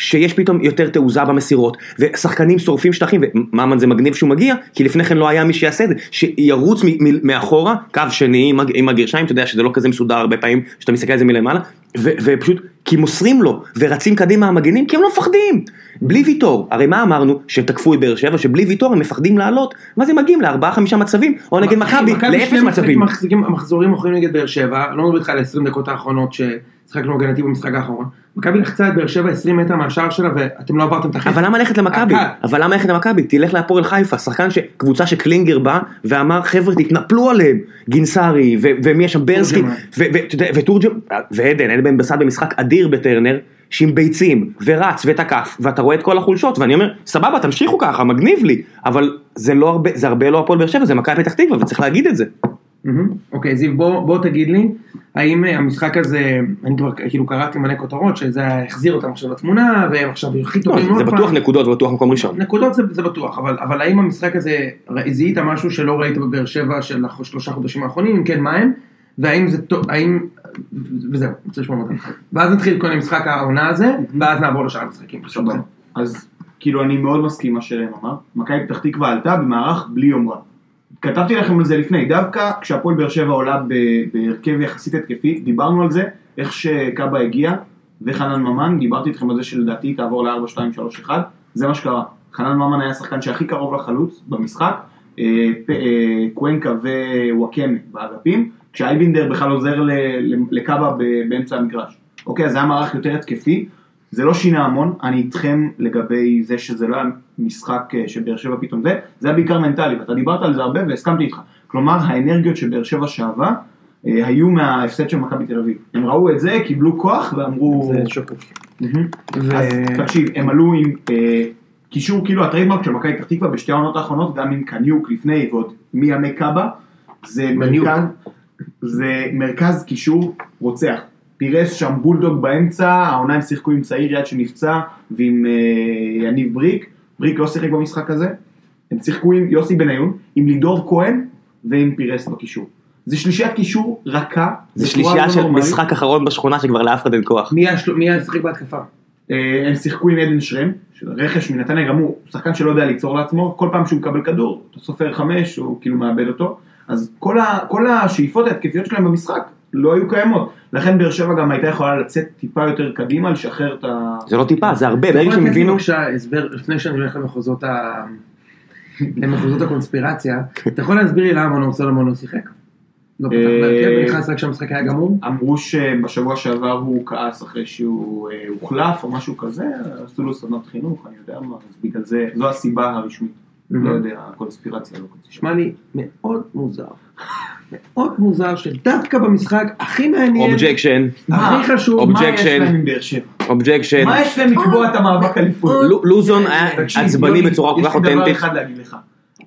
שיש פתאום יותר תעוזה במסירות, ושחקנים שורפים שטחים, וממן זה מגניב שהוא מגיע, כי לפני כן לא היה מי שיעשה את זה, שירוץ מאחורה, קו שני עם עם הגרשיים, אתה יודע שזה לא כזה מסודר הרבה פעמים, שאתה מסתכל על זה מלמעלה, ופשוט, כי מוסרים לו, ורצים קדימה המגנים, כי הם לא מפחדים. בלי ויטור, הרי מה אמרנו, שתקפו את באר שבע, שבלי ויטור הם מפחדים לעלות, ואז הם מגיעים לארבעה חמישה מצבים, או נגד מכבי, לאפס מצבים. מחזורים מוכרים נגד באר שבע, לא מדבר איתך על 20 דקות האחרונות ששחקנו הגנתי במשחק האחרון. מכבי לחצה את באר שבע 20 מטר מהשער שלה ואתם לא עברתם את החצי. אבל למה ללכת למכבי? אבל למה ללכת למכבי? תלך להפועל חיפה, שחקן שקבוצה שקלינגר בא ואמר חבר'ה תתנפלו עליהם, גינסארי ומי יש שם ברסקי וטורג'ם ועדן, עדן בן בסט במשחק אדיר בטרנר, שעם ביצים ורץ ותקף ואתה רואה את כל החולשות ואני אומר סבבה תמשיכו ככה מגניב לי אבל זה לא הרבה זה הרבה לא הפועל באר שבע זה מכבי פתח תקווה וצריך להגיד את זה. אוקיי זיו בוא תגיד לי האם אה, המשחק הזה אני כבר כאילו קראתי מלא כותרות שזה החזיר אותם עכשיו לתמונה והם עכשיו הכי לא, טובים זה עוד זה פעם. בטוח נקודות ובטוח מקום ראשון. נקודות זה, זה בטוח, אבל, אבל האם המשחק הזה, זיהית משהו שלא ראית בבאר שבע של שלושה חודשים האחרונים, אם כן מה הם, והאם זה טוב, האם, וזהו, אני רוצה לשמוע אותם. ואז נתחיל קודם משחק העונה הזה, ואז נעבור לשאר המשחקים. אז כאילו אני מאוד מסכים מה שראם אמר, מכבי פתח תקווה עלתה במערך בלי יומרה. כתבתי לכם על זה לפני, דווקא כשהפועל באר שבע עולה בהרכב יחסית התקפי, דיברנו על זה, איך שקאבה הגיע, וחנן ממן, דיברתי איתכם על זה שלדעתי תעבור ל-4-2-3-1, זה מה שקרה. חנן ממן היה השחקן שהכי קרוב לחלוץ במשחק, אה, אה, קוונקה ווואקמה באגפים, כשאייבינדר בכלל עוזר לקאבה באמצע המגרש. אוקיי, אז זה היה מערך יותר התקפי, זה לא שינה המון, אני איתכם לגבי זה שזה לא היה משחק אה, שבאר שבע פתאום זה, זה היה בעיקר מנטלי, ואתה דיברת על זה הרבה והסכמתי איתך. כלומר, האנרגיות שבאר שבע שאבה, אה, היו מההפסד של מכבי תל אביב. הם ראו את זה, קיבלו כוח ואמרו... זה שקוף. ו- אז תקשיב, הם עלו עם אה, קישור כאילו ה trademark של מכבי פתח תקווה בשתי העונות האחרונות, גם עם קניוק לפני ועוד מימי קאבה, זה מרכז קישור רוצח. פירס שם בולדוג באמצע, העונה הם שיחקו עם צעיר יד שנפצע ועם אה, יניב בריק, בריק לא שיחק במשחק הזה, הם שיחקו עם יוסי בניון, עם לידור כהן ועם פירס בקישור. זה שלישיית קישור רכה, זה שלישייה לא של נורמלית. משחק אחרון בשכונה שכבר לאף אחד אין כוח. מי השל- מי ישחק בהתקפה? אה, הם שיחקו עם עדן שרם, רכש מנתניה, גם הוא שחקן שלא יודע ליצור לעצמו, כל פעם שהוא מקבל כדור, אתה סופר חמש, הוא כאילו מאבד אותו, אז כל, ה, כל השאיפות ההתקפיות שלהם במשחק לא היו קיימות, לכן באר שבע גם הייתה יכולה לצאת טיפה יותר קדימה, לשחרר את ה... זה לא טיפה, זה הרבה, ברגע שהם הבינו, בבקשה הסבר, לפני שאני הולך למחוזות ה... למחוזות הקונספירציה, אתה יכול להסביר לי למה מנור סולומון לא שיחק? לא פתח אה, בהרכב ונכנס רק כשהמשחק היה גמור? אמרו שבשבוע שעבר הוא כעס אחרי שהוא אה, הוחלף או משהו כזה, עשו לו סדנת חינוך, אני יודע מה, אז בגלל זה, זו הסיבה הרשמית, לא יודע, הקונספירציה לא קונספירציה. נשמע לי מאוד מוזר. מאוד מוזר שדווקא במשחק הכי מעניין, objection, הכי חשוב, אוב- מה יש objection. להם עם באר שבע? objection, מה יש להם לקבוע את המאבק אליפות? לו- לוזון היה עצבני בצורה כל כך יש לי דבר אותנטית. אחד להגיד לך.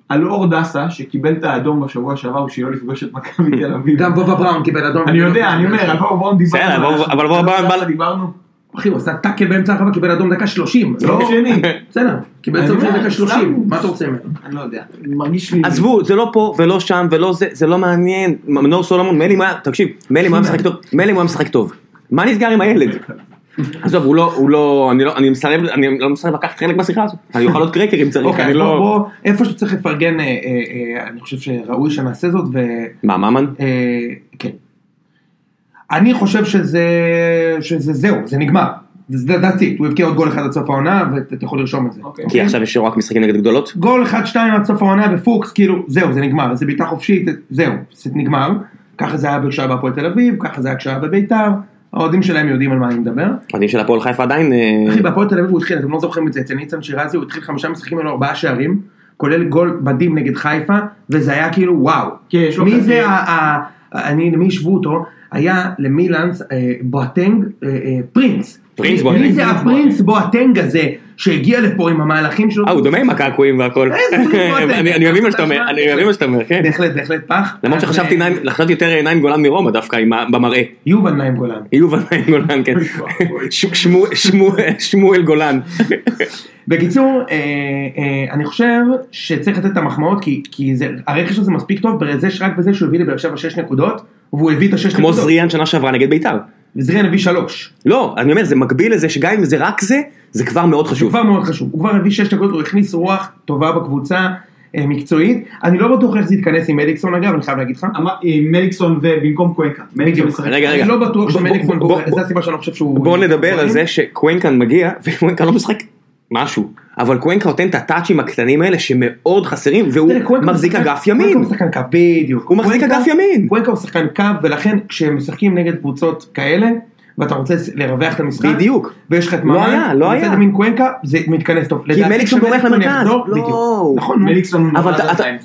על אור דסה, שקיבל את האדום בשבוע שעבר בשביל לא לפגוש את מכבי תל אביב. גם וובה בראון קיבל אדום. אני יודע, אני אומר, על וובה בראון דיברנו. בסדר, אבל- וובה בראון. אחי, הוא עשה טאקל באמצע הרחבה, קיבל אדום דקה 30. לא שני. בסדר, קיבל אדום דקה 30. סתם. מה אתה רוצה ממנו? אני לא יודע, מרגיש לי... עזבו, זה לא פה ולא שם ולא זה, זה לא מעניין. מנור סולומון, אם היה, תקשיב, הוא היה משחק טוב, הוא היה משחק טוב. מה נסגר עם הילד? עזוב, הוא לא, הוא לא, אני לא, אני מסרב, אני לא מסרב לקחת חלק בשיחה הזאת. אני אוכל עוד קרקר אם צריך, אוקיי, אני לא... בוא, איפה שצריך לפרגן, אה, אה, אה, אני חושב שראוי שנעשה זאת, ו... מה, ממן? כן. אני חושב שזה, שזה זהו, זה נגמר. זה דעתי, הוא הבקיע עוד גול אחד עד סוף העונה, ואתה יכול לרשום את זה. אוקיי. כי עכשיו יש רק משחקים נגד גדולות? גול אחד שתיים עד סוף העונה בפוקס, כאילו, זהו, זה נגמר, זה בעיטה חופשית, זהו, זה נגמר. ככה זה היה כשהיה בהפועל תל אביב, ככה זה היה כשהיה בביתר, האוהדים שלהם יודעים על מה אני מדבר. אוהדים של הפועל חיפה עדיין... אה, אחי, בהפועל תל אביב הוא התחיל, אתם לא זוכרים את זה, אצל ניצן שירזי הוא התחיל חמישה משחקים, היו לו ארבעה שערים, כולל גול מדהים נגד חיפה, וזה היה כאילו וואו. כן, יש לו מי זה, ה- ה- אני, למי השוו אותו? היה למילאנס אה, בואטנג אה, אה, פרינס. פרינס מי בואטנג. זה הפרינס בואטנג הזה, שהגיע לפה עם המהלכים שלו? אה, הוא דומה עם הקעקועים והכל. פרינס בואטנג? [LAUGHS] אני מבין מה שאתה אומר, אני מבין מה שאתה אומר, כן. בהחלט, בהחלט פח. למרות שחשבתי יותר נעים גולן מרומא דווקא במראה. יובל נעים גולן. יובל נעים גולן, כן. [LAUGHS] שמואל גולן. [LAUGHS] בקיצור, אני חושב שצריך לתת את המחמאות, כי, זה, הרכש הזה מספיק טוב, בזה שרק בזה שהוא הביא לבאר שבע 6 נקודות, והוא הביא את השש כמו נקודות. זריאן שנה שעברה נגד בית"ר. וזריאן הביא 3. לא, אני אומר, זה מקביל לזה שגם אם זה רק זה, זה כבר מאוד זה חשוב. כבר מאוד חשוב. הוא כבר הביא 6 נקודות, הוא הכניס רוח טובה בקבוצה, אה, מקצועית. אני לא בטוח איך זה יתכנס עם אליקסון אגב, אני חייב להגיד לך. אמר- עם מליקסון ובמקום קוונקה. מליקסון משחק. רגע, רגע. אני לא בטוח בוא- שמליקסון, בוא- בוא- זה הסיבה שאני לא חושב שהוא... בואו נדבר על זה שקוונקן מגיע, וקוונקה לא משחק משהו, אבל קוונקה נותן את הטאצ'ים הקטנים האלה שמאוד חסרים, והוא קוונקה מחזיק אגף קוונקה ימין. הוא שחקן קו, בדיוק. הוא מחזיק קוונקה- אגף ימין. קוונקה הוא שחקן קו, ולכן כשהם משחקים נגד קבוצות כאלה, ואתה רוצה לרווח את המשחק, בדיוק. ויש לך את לא ממן, היה, לא היה. מצד ימין קוונקה, זה מתכנס טוב. כי מליקסון בורח למרכז. לא. בדיוק. נכון. מליקסון אבל.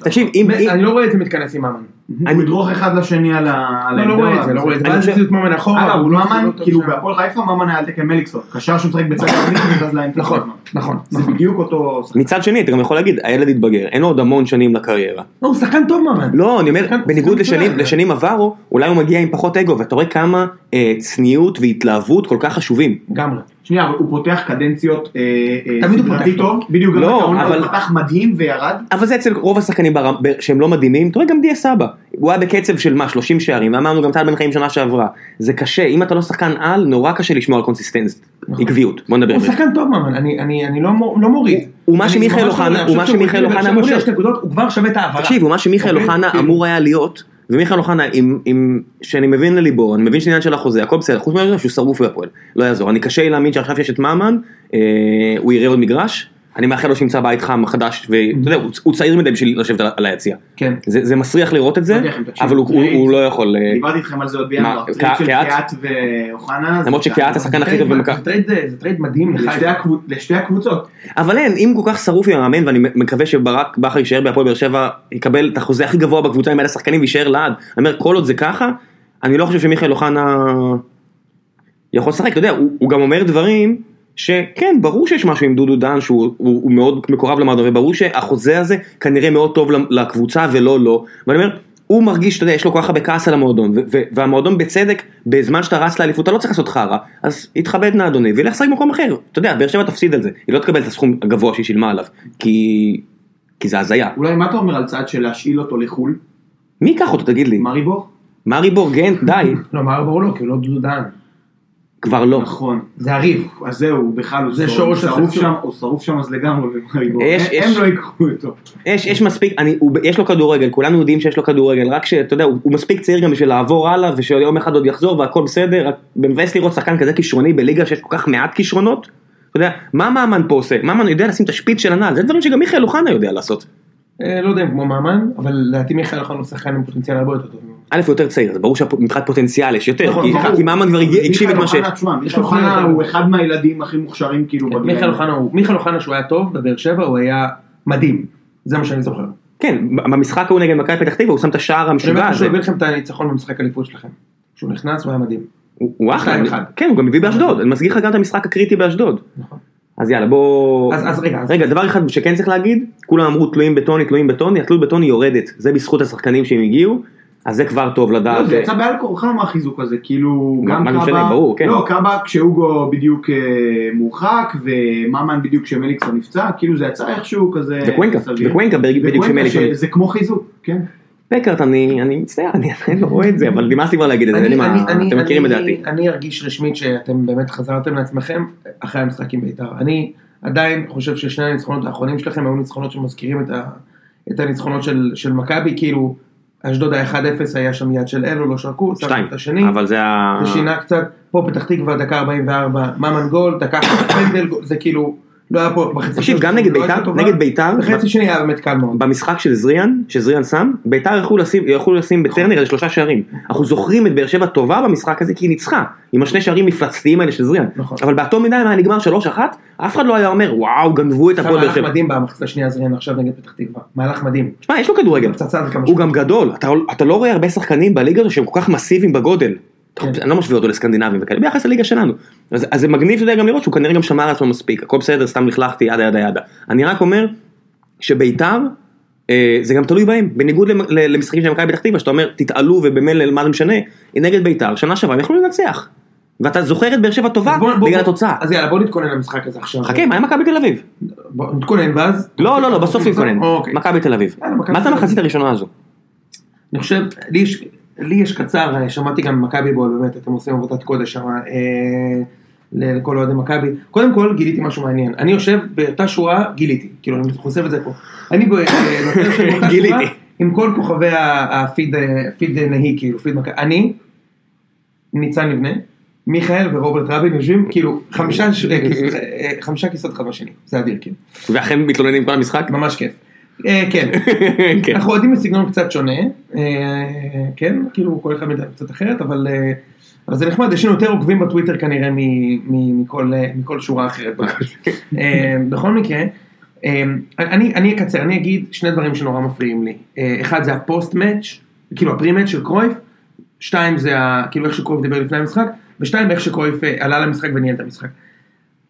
תקשיב, אני לא רואה את זה מתכנס עם ממן. הוא ידרוך אחד לשני על ה... לא, לא. רואה את זה, לא רואה את זה. אני ואז חושב- יוציאו את ממן אחורה, אגב, והוא לא- ממן, לא כאילו. בהפועל חיפה ממן היה על תקן מליקסון. קשר שמשחק בצד ימין וזז לאמצע. נכון. נכון, זה נכון. בדיוק אותו. מצד שני, אתה גם יכול להגיד, הילד התבגר, אין לו עוד המון שנים לקריירה. לא, הוא שחקן טוב ממן. לא, אני אומר, בניגוד. לשנים עברו, אולי הוא מגיע עם פחות אגו, ואתה רואה כמה אה, צניעות והתלהבות כל כך חשובים. לגמרי. שנייה, אבל הוא פותח קדנציות אה, אה, סדרתי טוב. בדיוק, גם לא, אבל- הוא פתח מדהים וירד. אבל זה אצל רוב השחקנים שהם לא מדהימים, אתה רואה גם דיה סבא, הוא היה בקצב של מה, 30 שערים, ואמרנו גם טל בן חיים שנה שעברה, זה קשה, אם אתה לא שחקן על, נורא קשה לשמור על consistence, נכון. עקביות, בוא נדבר הוא. שחקן טוב ממן, אני- לא לא מוריד. הוא מה שמיכאל אוחנה- לא- אוחנה אמור להיות. הוא כבר שווה את ההעברה. תקשיב, הוא מה שמיכאל אוקיי? אוחנה כאילו. אמור היה להיות, ומיכאל אוחנה, עם, עם, שאני מבין לליבו, אני מבין שעניין של החוזה, הכל בסדר, חוץ מזה שהוא שרוף בהפועל, לא יעזור, אני קשה להאמין שעכשיו שיש את ממן, אה, הוא יראה עוד מגרש, אני מאחל לו שימצא בית חם חדש, ואתה יודע, הוא- צעיר מדי בשביל לשבת על- היציע. כן. זה, מסריח לראות את זה, אבל הוא, לא יכול, אה, דיברתי איתכם על זה עוד בינואר. trade של? קהת ואוחנה. למרות שקהת השחקן הכי טוב במכבי. זה trade- מדהים לשתי הקבוצות. אבל אין, אם כל כך שרוף עם המאמן, ואני מקווה שברק בכר יישאר בהפועל באר שבע, יקבל את החוזה הכי גבוה בקבוצה עם אלה השחקנים ויישאר לעד. אני אומר, כל עוד זה ככה, אני לא חושב שמיכאל אוחנה יכול לשחק, אתה יודע, הוא גם אומר דברים שכן, ברור שיש משהו עם דודו דן שהוא הוא, הוא מאוד מקורב למועדון, וברור שהחוזה הזה כנראה מאוד טוב לקבוצה ולא לו, ואני אומר, הוא מרגיש, אתה יודע, יש לו כל כך הרבה כעס על המועדון, והמועדון בצדק, בזמן שאתה רץ לאליפות, אתה לא צריך לעשות חרא, אז יתכבד נא אדוני, וילך לשחק במקום אחר, אתה יודע, באר שבע תפסיד על זה, היא לא תקבל את הסכום הגבוה שהיא שילמה עליו, כי, כי זה הזיה. אולי מה אתה אומר על צעד של להשאיל אותו לחו"ל? מי ייקח אותו, תגיד לי? מריבור? מארי בורגן, די, [LAUGHS] לא, מה ברור לו? כי הוא לא דודו דהן. כבר לא. נכון. זה הריב. אז זהו, הוא בכלל, הוא שורש שרוף. שם, הוא שרוף שם אז לגמרי. יש- הם- לא ייקחו אותו. יש, יש מספיק, יש לו כדורגל, כולנו יודעים שיש לו כדורגל, רק שאתה יודע, הוא, מספיק צעיר גם בשביל לעבור הלאה, ושיום אחד עוד יחזור והכל בסדר, רק מבאס לראות שחקן כזה כישרוני בליגה שיש כל כך מעט כישרונות, אתה יודע, מה ממן פה עושה? ממן יודע לשים את השפיץ של הנעל, זה דברים שגם מיכאל אוחנה יודע לעשות. אה, לא יודע אם כמו מאמן, אבל לדעתי מיכאל אוחנה הוא שחקן עם פוטנציאל הרבה יותר טוב. א' הוא יותר צעיר, אז ברור שמבחינת פוטנציאל יש יותר, נכון, כי. כי ממן כבר הגשים את מה ש... מיכאל אוחנה. הוא אחד מהילדים הכי מוכשרים כאילו. מיכאל אוחנה הוא, מיכאל אוחנה שהוא היה טוב בבאר שבע הוא היה מדהים. זה מה שאני זוכר. כן, במשחק ההוא נגד מכבי פתח תקווה הוא שם את השער אני אומר המשוגע הזה, שהוא הביא לכם את הניצחון במשחק אליפות שלכם. כשהוא נכנס הוא היה מדהים. הוא אחלה. כן הוא גם הביא באשדוד, אני מזכיר לך גם את המשחק הקריטי באשדוד. נכון. אז יאללה בוא... אז- אז רגע, אז- רגע, דבר אחד שכן צריך להגיד, כולם אמרו תלויים בטוני, תלויים בטוני, התלות בטוני יורדת, זה בזכות השחקנים שהם הגיעו, אז זה כבר טוב לא, לדעת. זה יצא בעל כורחם מהחיזוק הזה, כאילו מה- גם מה זה משנה, קאבה, ברור, כן. לא קאבה כשהוגו בדיוק אה, מורחק וממן בדיוק כשמליקסון נפצע, כאילו זה יצא איכשהו כזה וקוונקה, סביר. וקוונקה בדיוק כשמליקסון. שזה כמו חיזוק, כן. פקארט, אני אני מצטער, אני עדיין לא רואה את זה, אבל נמאס לי כבר להגיד את זה, אין לי אני- מה- אני- אני- אתם מכירים את אני- דעתי. אני ארגיש רשמית שאתם באמת חזרתם לעצמכם אחרי המשחק עם בית"ר. אני עדיין חושב ששני הניצחונות האחרונים שלכם היו ניצחונות שמזכירים את הניצחונות של- של מכבי, כאילו אשדוד ה-1-0 היה שם יד של אלו, לא שרקו, שתיים, את השני, אבל זה ה... זה שינה קצת, פה פתח תקווה דקה 44, ממן גול, דקה [COUGHS] פנדל, זה כאילו, לא היה פה בחצי תקשיב, גם נגד לא בית"ר. נגד בית"ר, בחצי שני היה באמת קל מאוד. במשחק של זריאן, שזריאן שם, בית"ר יכלו לשים, בטרנר איזה שלושה שערים. אנחנו זוכרים את באר שבע טובה במשחק הזה כי היא ניצחה, עם השני שערים מפלצתיים האלה של זריאן. נכון. אבל באותו מידה אם היה נגמר 3-1, אף אחד לא היה אומר וואו גנבו את הפועל באר מהלך שבע. מדהים במחצית השנייה זריאן עכשיו נגד פתח תקווה, מהלך מדהים. שמע, יש לו כדורגל. הוא גם גדול, אתה לא רואה הרבה שחקנים בליגה הזו שהם כל כך מסיביים בגודל. אני לא משווה אותו לסקנדינבים וכאלה, ביחס לליגה שלנו. אז, אז זה מגניב, אתה יודע, גם לראות שהוא כנראה גם שמר על עצמו מספיק, הכל בסדר, סתם לכלכתי, ידה ידה ידה. אני רק אומר שביתר, אה, זה גם תלוי בהם, בניגוד למשחקים של מכבי פתח תקווה, שאתה אומר, תתעלו ובמילא מה זה משנה, היא נגד ביתר, שנה שעברה הם יכלו לנצח. ואתה זוכר את באר שבע טובה אז בוא- בוא- בגלל התוצאה. אז יאללה בוא נתכונן למשחק הזה עכשיו. חכה, מה עם מכבי תל אביב? בוא נתכונן ואז. לא, לא, לא, בסוף נתכונן. אוקיי. מכבי תל אביב. מה זה. המחצית הראשונה הזו? אני חושב, לי יש, לי יש קצר, אה, שמעתי גם מכבי בול, באמת, אתם עושים עבודת קודש שם, אה, לכל אוהדי מכבי. קודם כל, גיליתי משהו מעניין. אני יושב באותה שורה, גיליתי, כאילו, אני חושף את זה פה. אני אה, נותן יושב באותה גיליתי. שורה עם כל כוכבי ה- הפיד, אה, נהי, כאילו, פיד מכבי. אני, ניצן לבנה, מיכאל ורוברט רבין יושבים, כאילו, חמישה חמישה כיסאות אחד בשני. זה אדיר, כאילו. ואכן מתלוננים כל המשחק? ממש כיף. אה, כן. [LAUGHS] כן. אנחנו אוהדים בסגנון קצת שונה, אה, כן, כאילו כל אחד קצת אחרת, אבל אה, אבל זה נחמד, יש לנו יותר עוקבים בטוויטר כנראה מכל שורה אחרת. [LAUGHS] אה, בכל מקרה, אני אקצר, אני אגיד שני דברים שנורא מפריעים לי. אחד זה הפוסט מאץ', כאילו הפרי מאץ' של קרויף, שתיים זה כאילו איך שקרויף דיבר לפני המשחק, ושתיים איך שקרויף עלה למשחק וניהל את המשחק.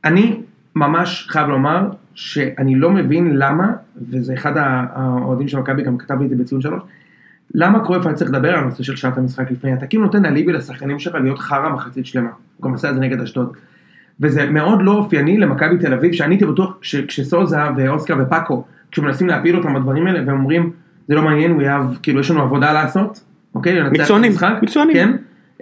אני ממש חייב לומר שאני לא מבין למה, וזה אחד האוהדים של מכבי גם כתב לי את זה בציון שלוש, למה קרויף היה צריך לדבר על הנושא של שעת המשחק לפני, אתה כאילו נותן אליבי לשחקנים שלך להיות חרא מחצית שלמה, הוא גם עשה את זה נגד אשדוד. וזה מאוד לא אופייני למכבי תל אביב, שאני הייתי בטוח שכשסוזה ואוסקר ופאקו, כשמנסים להפיל אותם בדברים האלה, והם אומרים, זה לא מעניין, we have, כאילו יש לנו עבודה לעשות, אוקיי? מקצוענים, המשחק." מקצוענים. כן?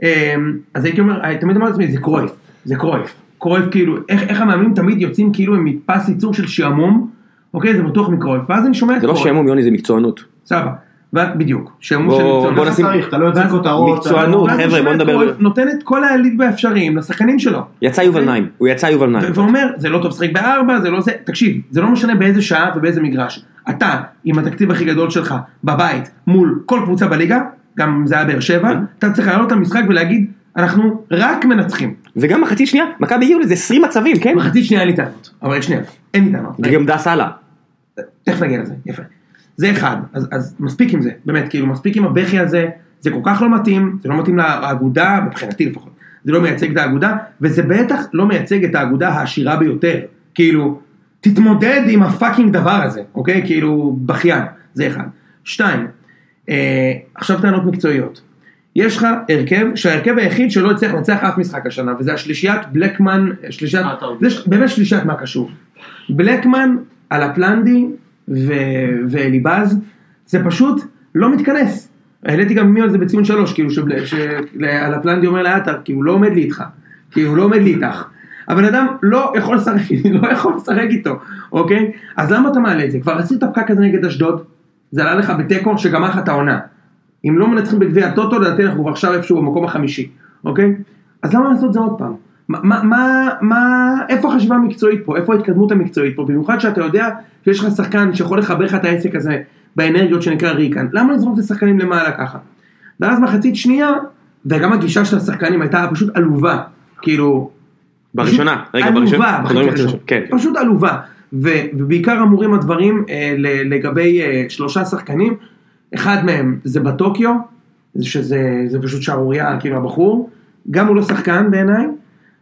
אמ, אז הייתי אומר, תמיד אמרתי לעצמי, זה קרויף, זה קרויף. קרויף כאילו, איך, איך המאמנים תמיד יוצאים כאילו עם מפס ייצור של שעמום, אוקיי? זה בטוח מקרויף. ואז אני שומע את זה לא קרויף. שעמום יוני זה מקצוענות. סבבה. ו- בדיוק. שעמום בוא- של בוא מקצוענות. נשים- צריך, אתה לא יוצא ואז- כותרות. מקצוענות, ואז אני חבר'ה, שומע בוא את נדבר- קרויף נותן את כל העלית באפשריים לשחקנים שלו. יצא יובל נעים, הוא יצא יובל נעים. ואומר, זה לא טוב לשחק בארבע, זה לא זה, תקשיב, זה לא משנה באיזה שעה ובאיזה מגרש. אתה, עם התקציב הכי גדול שלך, בבית, מול כל קבוצה בליגה, גם אם זה היה באר שבע, כן. אתה צריך לעלות למשחק ולהגיד, אנחנו רק מנצחים. וגם מחצית שנייה, מכבי הגיעו לזה 20 מצבים, כן? מחצית שנייה אין לי טענות, אבל שנייה, אין לי טענות. גם דס הלאה. תכף נגיע לזה, יפה. זה אחד, אז, אז מספיק עם זה, באמת, כאילו מספיק עם הבכי הזה, זה כל כך לא מתאים, זה לא מתאים לאגודה, מבחינתי לפחות, זה לא מייצג את האגודה, וזה בטח לא מייצג את האגודה העשירה ביותר. כאילו, תתמודד עם הפאקינג דבר הזה, אוקיי? כאילו, בכיין, זה אחד. שתיים, אה, עכשיו טענות מקצועיות. יש לך הרכב, שההרכב היחיד שלא הצליח לנצח אף משחק השנה, וזה השלישיית בלקמן, שלישיית, אה. זה ש- באמת שלישיית מה קשור. בלקמן, ו- ואליבאז, זה פשוט לא מתכנס. העליתי גם מי על זה בציון שלוש, כאילו הפלנדי אומר לעטר, כי הוא לא עומד לי איתך, כי הוא לא עומד לי איתך. הבן אדם לא יכול לשחק, [LAUGHS] לא יכול לשחק איתו, אוקיי? אז למה אתה מעלה את זה? כבר עשית פקק כזה נגד אשדוד, זה עלה לך בתיקו שגמר לך את העונה. אם לא מנצחים בגביע הטוטו, לדעתי אנחנו כבר עכשיו איפשהו במקום החמישי, אוקיי? אז למה לעשות זה עוד פעם? מה, מה, מה, איפה החשיבה המקצועית פה? איפה ההתקדמות המקצועית פה? במיוחד שאתה יודע שיש לך שחקן שיכול לחבר לך את העסק הזה באנרגיות שנקרא ריקן. למה לזרוק את השחקנים למעלה ככה? ואז מחצית שנייה, וגם הגישה של השחקנים הייתה פשוט עלובה. כאילו, בראשונה, רגע, עלובה בראשונה. אנחנו מדברים על בחצי הראשונה, כן. פשוט עלובה. ובעיקר אמורים הדברים אה, לגבי אה, שלושה שחקנים, אחד מהם זה בטוקיו, שזה זה פשוט שערורייה, כאילו הבחור, גם הוא לא שחקן בעיניי,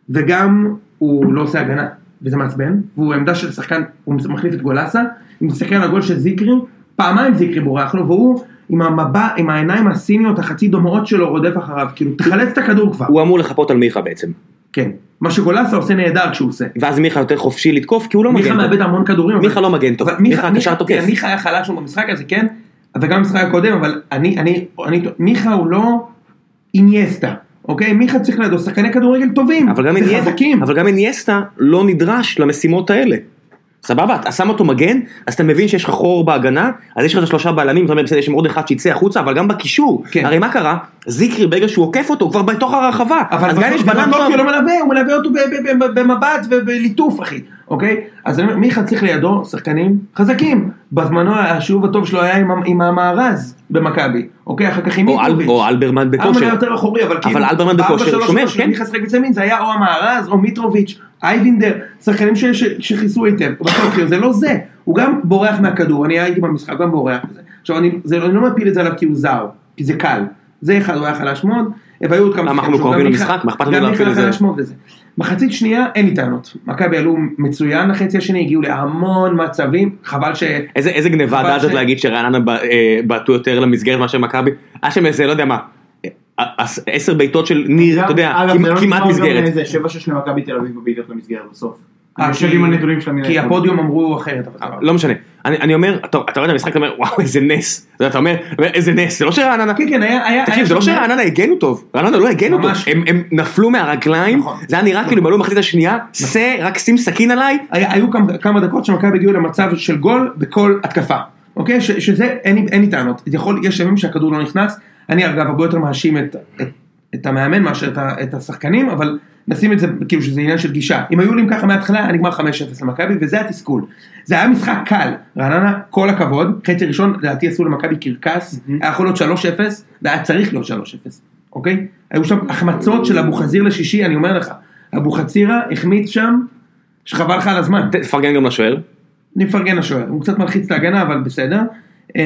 וגם הוא לא עושה הגנה, וזה מעצבן, והוא עמדה של שחקן, הוא מחליף את גולסה, אם תסתכל על הגול של זיקרי, פעמיים זיקרי בורח לו, והוא עם המבע, עם העיניים הסיניות החצי דומעות שלו רודף אחריו, כאילו תחלץ את הכדור כבר. הוא אמור לחפות על מיכה בעצם. כן. מה שגולסה עושה נהדר כשהוא עושה. ואז מיכה יותר חופשי לתקוף כי הוא לא מיכה מגן מאבד טוב. המון כדורים. מיכה לא מגן טוב, מיכה קשר תוקף. מיכה היה חלש במשחק הזה, כן? וגם במשחק הקודם, אבל אני, אני, אני, מיכה הוא לא אינייסטה, אוקיי? מיכה צריך לידו שחקני כדורגל טובים. אבל גם אינייסטה-. אבל גם אינייסטה לא נדרש למשימות האלה. סבבה, אתה שם אותו מגן, אז אתה מבין שיש לך חור בהגנה, אז יש לך את השלושה בלמים, אתה אומר בסדר, יש שם עוד אחד שיצא החוצה, אבל גם בקישור, כן. הרי מה קרה? זיקרי ברגע שהוא עוקף אותו, הוא כבר בתוך הרחבה, אבל גם יש בלם. לא מלווה, הוא מלווה אותו במבט ובליטוף, אחי, אוקיי? אז אני אומר, מיכה צריך לידו שחקנים חזקים. בזמנו השילוב הטוב שלו היה עם עם המארז במכבי, אוקיי? אחר כך עם מיטרוביץ'. או אלברמן אלברמן בכושר. היה יותר אחורי, אבל כאילו... אלברמן בכושר, שומר, כן. מיכה שחק בצד ימין, זה היה או המארז או מיטרוביץ', אייבינדר, שחקנים שכיסו היטב. בטוקיו זה לא זה, הוא גם בורח מהכדור, אני הייתי במשחק, גם בורח. עכשיו אני זה אני לא מפיל את זה עליו כי הוא זר, כי זה קל. זה אחד, הוא היה חלש מאוד, והיו עוד כמה... למה, שחקנים אנחנו קרובים למשחק? מה אכפת לנו להפיל מיכה את זה? מחצית שנייה אין לי טענות. מכבי עלו מצוין לחצי השני, הגיעו להמון מצבים, חבל ש... איזה איזה גניבה דעת זאת ש- להגיד שרעננה ב- אה, בעטו יותר למסגרת מאשר מכבי, היה שם איזה, לא יודע מה, אה, עש- עשר בעיטות של ניר, אתה יודע, אגב, זה כמעט- לא כמעט נגמר גם מסגרת. איזה 7-6 למכבי תל אביב בבעיטות למסגרת בסוף. אה, יושב כי- עם הנתונים של. כי הפודיום אמרו אחרת. זה לא משנה, אני אני אומר, אתה רואה את המשחק, אתה אומר, וואו, איזה נס, אתה אומר, איזה נס, זה לא שרעננה, כן, כן, היה... תקשיב, זה לא שרעננה הגנו טוב, רעננה לא הגנו טוב. הם נפלו מהרגליים, נכון. זה היה נראה כאילו הם עלו במחצית השנייה, שא, רק שים סכין עליי, היו כמה, דקות שמכבי הגיעו למצב של גול בכל התקפה, אוקיי? שזה, אין, לי- טענות. יש ימים שהכדור לא נכנס, אני אגב הרבה יותר מאשים את, את, המאמן מאשר את, את השחקנים, אבל נשים את זה כאילו שזה עניין של גישה. אם היו עולים ככה מההתחלה היה נגמר 5-0 למכבי, וזה התסכול. זה היה משחק קל, רעננה, כל הכבוד, חצי ראשון לדעתי עשו למכבי קרקס, היה יכול להיות 3-0, והיה צריך להיות 3-0, אוקיי? היו שם החמצות של אבו חזיר לשישי, אני אומר לך, אבו חצירה החמיץ שם, שחבל לך על הזמן. תפרגן גם לשוער. אני מפרגן לשוער, הוא קצת מלחיץ את ההגנה אבל בסדר. אמ,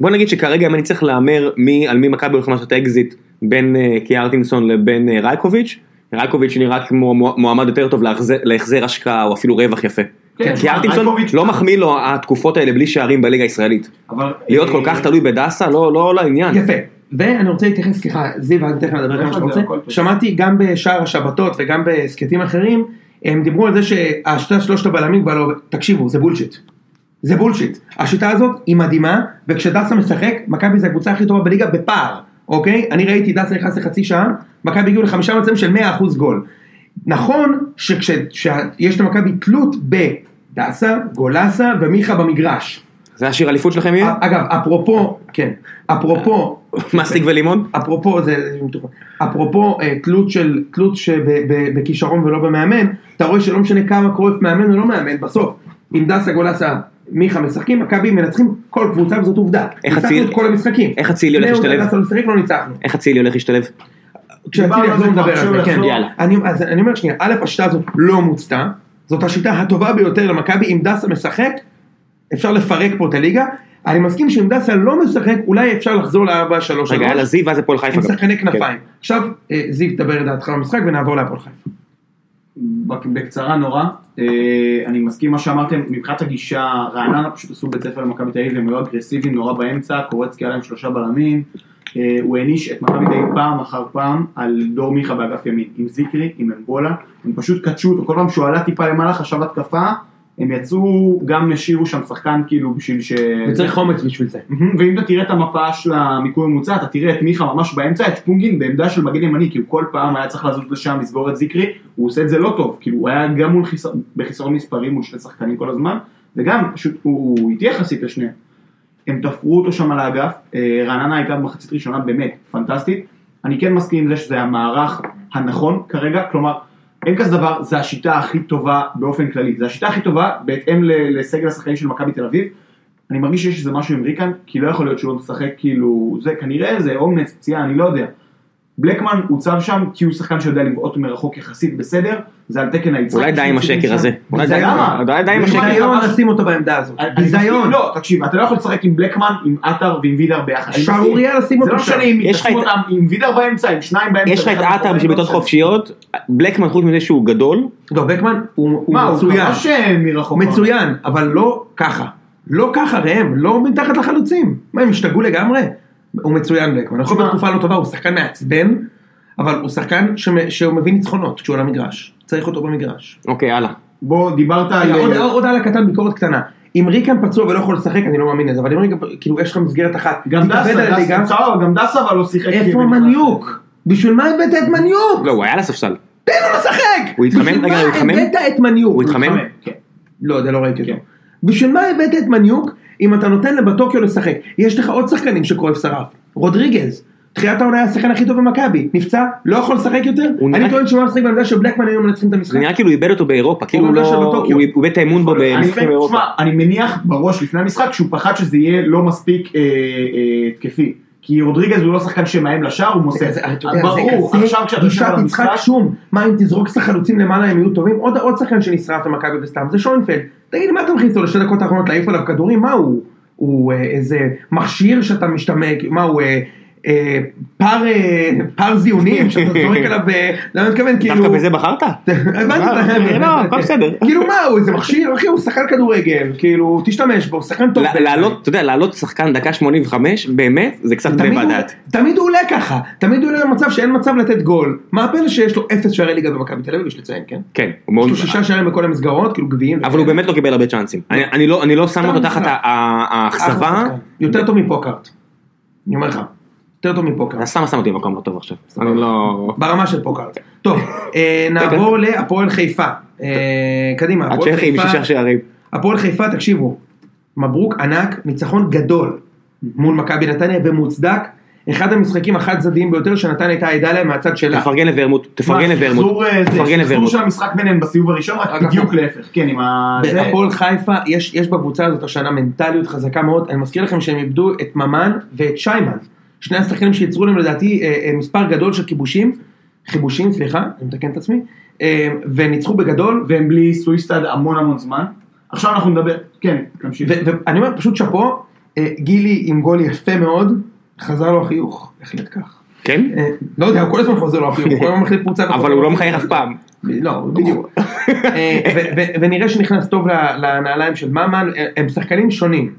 בוא נגיד שכרגע אם אני צריך להמר מי על מי מכבי הולכים לעשות אקזיט בין אה, קיארטינסון לבין אה, רייקוביץ', רייקוביץ' נראה כמו מו- מועמד יותר טוב להחזר- השקעה או אפילו רווח יפה. כן, קיארטינסון רייקוביץ'- לא מחמיא לו התקופות האלה בלי שערים בליגה הישראלית. אבל... להיות כל אה, כך תלוי בדסה לא לא לעניין. יפה. ואני רוצה להתייחס, סליחה, זיו, אל תכף נדבר כמה שאתה זה, רוצה. שמעתי גם בשער השבתות וגם בהסכתים אחרים, הם דיברו על זה שהשיטה שלושת הבלמים כבר לא... תקשיבו, זה bullshit. זה בולשיט. השיטה הזאת היא מדהימה, וכשדסה משחק, מכבי זה הקבוצה הכי טובה בליגה בפער, אוקיי? אני ראיתי דסה נכנס לחצי שעה, מכבי הגיעו לחמישה מצבים של 100% גול. נכון שכשיש למכבי תלות בדסה, גולסה ומיכה במגרש. זה השיר אליפות שלכם יהיה? אגב, אפרופו, כן, אפרופו, מסטיק ולימון? אפרופו, זה. אפרופו אה, תלות של, תלות שבכישרון ולא במאמן, אתה רואה שלא משנה כמה קרויף מאמן או לא מאמן, בסוף, אם דסה גולסה מיכה משחקים, מכבי מנצחים כל קבוצה וזאת עובדה. איך ניצחנו אצילי- את כל המשחקים. איך אצילי הולך להשתלב? לא לא ניצחנו. איך אצילי הולך להשתלב? כשאצילי על יחזור נדבר על זה, כן. יאללה. אני, אז אני אומר שנייה, א', השיטה הזאת לא מוצתה, זאת השיטה הטובה ביותר למכבי, אם דסה משחק, אפשר לפרק פה את הליגה. אני מסכים שאם דסה לא משחק, אולי אפשר לחזור ל-4-3-3. רגע, יאללה זיו ואז הפועל חיפה. עם. שחקני כן. כנפיים. עכשיו, אה, זיו, תדבר את דעתך במשחק ונעבור להפועל חיפה. בק- בקצרה נורא, אה, אני מסכים מה שאמרתם, מבחינת הגישה, רעננה פשוט עשו בית ספר למכבי תל אביב, הם היו אגרסיביים נורא באמצע, קורצקי היה להם שלושה בלמים, אה, הוא העניש את מכבי תל אביב פעם אחר פעם על דור מיכה באגף ימין, עם זיקרי, עם אמבולה, הם פשוט קדשו אותו, כל פעם שהוא עלה טיפה למעלה חשב התקפה, הם יצאו, גם השאירו שם שחקן כאילו בשביל ש... וצריך אומץ בשביל זה. ואם אתה תראה את המפה של המיקום הממוצע, אתה תראה את מיכה ממש באמצע, את שפונגין בעמדה של מגן ימני, כי הוא כל פעם היה צריך לזוז לשם, לסגור את זיקרי, הוא עושה את זה לא טוב, כאילו הוא היה גם מול חיסר, בחיסרון מספרים מול שני שחקנים כל הזמן, וגם פשוט הוא איטי יחסית לשניהם. הם תפרו אותו שם על האגף, אה, רעננה הייתה במחצית ראשונה באמת פנטסטית, אני כן מסכים עם זה שזה המערך הנכון כרגע, כלומר, אין כזה דבר, זה השיטה הכי טובה באופן כללי, זה השיטה הכי טובה בהתאם לסגל השחקנים של מכבי תל אביב, אני מרגיש שיש איזה משהו עם ריקן, כי לא יכול להיות שהוא לא משחק כאילו, זה כנראה זה אומץ, פציעה, אני לא יודע. בלקמן הוצב שם כי הוא שחקן שיודע לבעוט מרחוק יחסית בסדר, זה על תקן היצחק. אולי די עם השקר הזה. אולי די- עם השקר. ביזיון לשים אותו בעמדה הזאת. מסכים, ביזיון. לא, תקשיב, אתה לא יכול לשחק עם בלקמן, עם עטר ועם וידר ביחד. שערורייה לשים זה אותו לא שם. משנה אם יש לך תשים את- אותם עם וידר באמצע, עם שניים באמצע. יש לך את עטר בשביל לא בעיטות משנה. חופשיות, בלקמן חוץ מזה שהוא גדול, לא, בקמן הוא הוא מה, הוא מצוין. ממש אה, מרחוק. מצוין, אבל לא ככה. לא ככה ראם, לא מתחת לחלוצים. מה, הם השתגעו לגמרי? הוא מצוין בקמן. תשמע- בתקופה לא טובה, הוא שחקן מעצבן, אבל הוא שחקן שהוא מביא ניצחונות כשהוא על המגרש. צריך אותו במגרש. אוקיי הלאה. בוא, דיברת על... עוד- על הקטן ביקורת קטנה. אם ריקן פצוע ולא יכול לשחק, אני לא מאמין לזה, אבל אם ריקן, כאילו יש לך מסגרת אחת, גם דסה, דסה, גם דסה אבל לא שיחק. איפה המניוק? בשביל מה הבאת את מניוק? לא, הוא היה על הספסל. תן לו לשחק! הוא התחמם? בשביל רגע, הוא התחמם? מה הבאת את מניוק? הוא התחמם? כן. לא יודע, לא ראיתי אותו. כן. בשביל מה הבאת את מניוק אם אתה נותן לבטוקיו לשחק? יש לך עוד שחקנים שקרויף שרף. רודריגז. תחילת העונה היה השחקן הכי טוב במכבי. נפצע, לא יכול לשחק יותר? אני טוען שהוא היה משחק בעמדה שבלקמן היו מנצחים את המשחק. נראה כאילו הוא איבד אותו באירופה, כאילו הוא של לא... הוא איבד את האמון בו במשחקים באירופה. אני מניח בראש לפני המשחק שהוא פחד שזה יהיה לא מספיק אה, אה, התקפי. כי רודריגז הוא לא שחקן שמאיים לשער, הוא מוסר. ברור, עכשיו כשאתה יושב גישת על יצחק המשחק, שום. מה אם תזרוק את החלוצים למעלה הם יהיו טובים? עוד שחקן שנשרף במכבי וסתם, זה שוינפלד. תגיד, מה אתה מכניס אותו לשתי דקות האחרונות להעיף עליו כדורים? מה הוא? הוא אה, איזה מכשיר שאתה משתמק, מה הוא? אה, פר אה, פר זיונים שאתה זורק עליו, אה, למה אני מתכוון? כאילו... דווקא בזה בחרת? הבנתי, לא, [LAUGHS] הכל בסדר. כאילו מה הוא איזה מכשיר אחי הוא שחקן כדורגל כאילו תשתמש בו שחקן טוב. לעלות, אתה יודע, לעלות שחקן דקה 85, באמת, זה קצת ודעת. תמיד הוא עולה ככה, תמיד הוא עולה למצב שאין מצב לתת גול. מה הפלא שיש לו אפס שערי ליגה במכבי תל אביב, יש לציין, כן? כן. יש לו שישה שערים בכל המסגרות, כאילו גביעים. אבל הוא באמת לא קיבל הרבה צ'אנסים. אני- אני לא- אני לא שם אותו תחת האכזבה. יותר טוב מפוקארט. אני אומר לך. יותר טוב אתה מפוקארט. סתם שם אותי במקום לא טוב עכשיו. אני לא... ברמה של פוקארט. טוב, אה, [LAUGHS] נעבור להפועל חיפה. אה, קדימה, הפועל הצ'כי עם חיפה. שישה שערים. הפועל חיפה, תקשיבו, מברוק ענק, ניצחון גדול מול מכבי נתניה ומוצדק. אחד המשחקים החד צדדיים ביותר שנתניה הייתה עדה להם מהצד שלה. תפרגן לוורמוט, תפרגן לוורמוט. אה, זה, תפרגן לוורמוט. של המשחק ביניהם בסיבוב הראשון, רק בדיוק. להפך. כן, עם ה... זה- בהפועל חיפה יש, יש בקבוצה הזאת השנה מנטליות חזקה מאוד, אני מזכיר לכם שהם איבדו את ממן ואת שיימן, שני השחקנים שיצרו להם לדעתי אה, אה, מספר גדול של כיבושים, חיבושים סליחה, אני מתקן את עצמי, אה, וניצחו בגדול, והם בלי סוויסטד המון המון זמן. עכשיו אנחנו נדבר, כן, תמשיך. ואני אומר פשוט שאפו, גילי עם גול יפה מאוד, חזר לו החיוך, בהחלט כך. כן? לא יודע, הוא כל הזמן חוזר לו החיוך, הוא כל הזמן מחליף קבוצה. אבל הוא לא מחייך אף פעם. לא, בדיוק. [LAUGHS] אה, ונראה שנכנס טוב ל- לנעליים של ממן, הם שחקנים שונים.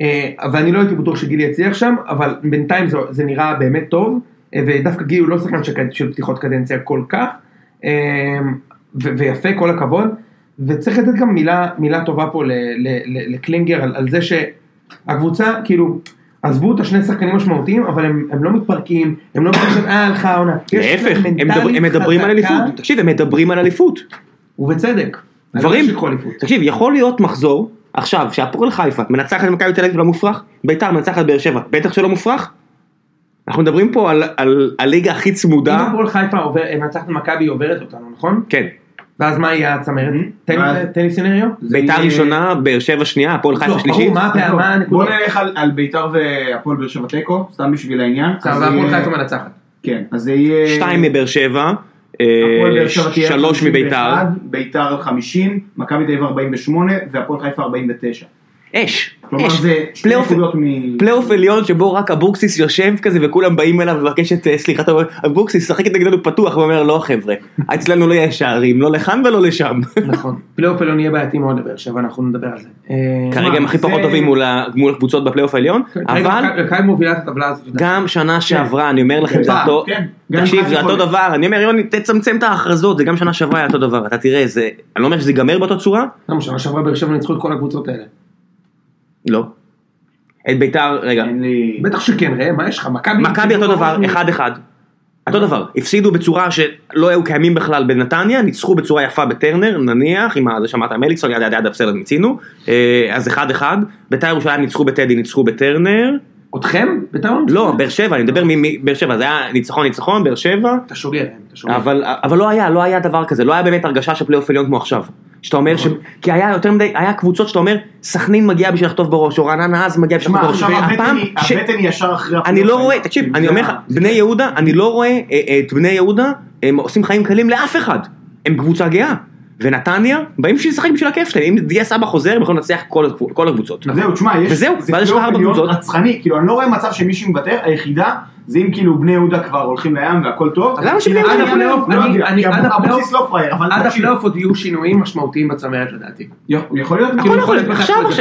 אה, ואני לא הייתי בטוח שגילי יצליח שם, אבל בינתיים זה- זה נראה באמת טוב, אה, ודווקא גילי הוא לא שחקן של- של פתיחות קדנציה כל כך, אה, ו- ויפה, כל הכבוד. וצריך לתת גם מילה, מילה טובה פה ל- ל- ל- לקלינגר על, על זה שהקבוצה, כאילו, עזבו את השני שחקנים משמעותיים, אבל הם, הם לא מתפרקים, הם לא באים אה, הלכה העונה. להפך, הם מדבר- הם מדברים על אליפות. תקשיב, הם מדברים על אליפות. ובצדק. דברים, לא אליפות. תקשיב, יכול להיות מחזור, עכשיו, שהפועל חיפה מנצחת את מכבי תל אביב לא מופרך, ביתר מנצחת באר שבע, בטח שלא מופרך. אנחנו מדברים פה על- על הליגה הכי אם צמודה, הפועל חיפה עובר- מנצחת את מכבי עוברת אותנו, נכון? כן, ואז מה יהיה הצמרת? תן לי-. זה ביתר ראשונה, באר שבע שנייה, הפועל חיפה לא, שלישית. מה הפער, מה בוא? נלך על- ביתר והפועל באר שבע תיקו, סתם בשביל העניין. אז והפועל חיפה מנצחת. כן, אז זה יהיה... שתיים מבאר שבע, אה, שלוש 51, מביתר, ביתר על 50, מכבי תל אביב 48 והפועל חיפה 49. אש, כלומר יש. זה שתי פלייאוף- נקודות מ... פלייאוף עליון שבו רק אבוקסיס יושב כזה וכולם באים אליו ומבקש את אה, סליחתו, אבוקסיס שחק את נגדנו פתוח ואומר לא חבר'ה, אצלנו לא יהיה שערים, לא לכאן ולא לשם. נכון. פלייאוף עליון יהיה בעייתי מאוד לבאר שבע, אנחנו נדבר על זה. אה, כרגע הם הכי זה- פחות טובים מול הקבוצות בפלייאוף העליון, כרגע אבל. גם שנה שעברה, אני אומר לכם, זה פעם, אותו, כן. גם תקשיב, זה אותו. דבר, אני אומר יוני, תצמצם את ההכרזות, זה גם שנה שעברה היה אותו דבר, אתה תראה, זה, אני לא אומר שזה ייגמר באותה צורה, למה שנה שעברה באר שבע ניצחו את כל הקבוצות האלה. לא. את ביתר, רגע, אין לי... בטח שכן, ראה, מה יש לך? מכבי... מכבי אותו דבר, אחד אחד. אותו דבר, הפסידו בצורה שלא היו קיימים בכלל בנתניה, ניצחו בצורה יפה בטרנר, נניח, עם ה- זה שמעת מליקסון, ידה ידה ידה בסדר, מיצינו, אה, אז אחד אחד, ביתר ירושלים ניצחו בטדי, ניצחו בטרנר, אתכם? בית"ר לא לא, באר שבע, אני מדבר מבאר שבע, זה היה ניצחון ניצחון, באר שבע, אתה שוגר, אתה שוגר. אבל, אבל לא היה, לא היה דבר כזה, לא היה באמת הרגשה של פלייאוף עליון כמו עכשיו. שאתה אומר, ש... כי היה יותר מדי, היה קבוצות שאתה אומר, סכנין מגיע בשביל לחטוף בראש, או רעננה אז מגיע בשביל לחטוף בראש, והפעם ש- הבטן ישר אחרי אני לא. רואה, תקשיב, אני אומר לך, בני יהודה, אני לא רואה אה, אה, את בני יהודה, הם עושים חיים קלים לאף אחד, הם קבוצה גאה. ונתניה, באים בשביל לשחק בשביל הכיף שלהם, אם דיה סבא חוזר, הם יכולים לנצח כל הקבוצ- כל הקבוצות. זהו, תשמע, יש... וזהו, זה ואז יש לך פלייאוף ארבע קבוצות. רצחני, כאילו, אני לא רואה מצב שמישהו מוותר, היחידה זה אם כאילו בני יהודה כבר הולכים לים והכל טוב. אז למה שבני כי יהודה יהיו? הפלייאוף, לא אני- יודע, אני- כי עד אבוקסיס הפלייאוף- לא עד הפלייאוף עוד יהיו שינויים משמעותיים בצמרת לדעתי. יכול להיות, הכל כאילו, יכול להיות,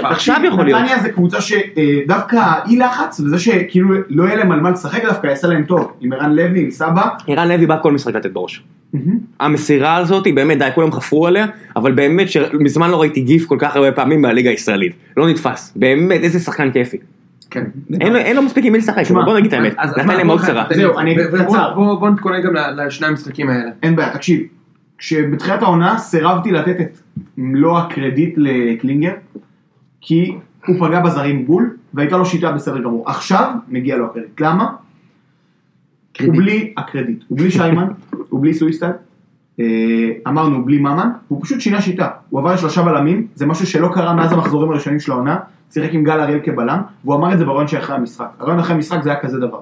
עכשיו, יכול להיות. נתניה זה קבוצה שדווקא אי לחץ, וזה שכאילו לא יהיה להם על מה לשחק דווקא יעשה להם טוב, עם ערן לוי, עם סבא. ערן לוי בא כל משחק לתת בראש. המסירה הזאת, היא באמת, די, כולם חפרו עליה, אבל באמת שמזמן לא ראיתי גיף כל כך הרבה פעמים בליגה הישראלית. לא נתפס. באמת, איזה שחקן כיפי. כן. אין לו- מספיק עם מי לשחק, בוא נגיד את האמת. נתן להם בוא מאוד קצרה. זהו, אני קצר. בוא בוא נתכונן גם לשני המשחקים האלה. אין בעיה, תקשיב, כשבתחילת העונה סירבתי לתת את מלוא הקרדיט לקלינגר, כי הוא פגע בזרים בול, והייתה לו שיטה בסדר גמור. עכשיו מגיע לו הקרדיט. למה? הוא בלי הקרדיט, הוא בלי שיימן, הוא בלי סוויסטל, אה, אמרנו בלי ממן, הוא פשוט שינה שיטה, הוא עבר לשלושה בלמים, זה משהו שלא קרה מאז המחזורים הראשונים של העונה, שיחק עם גל אריאל כבלם, והוא אמר את זה ברעיון שאחרי המשחק, הרעיון אחרי המשחק זה היה כזה דבר.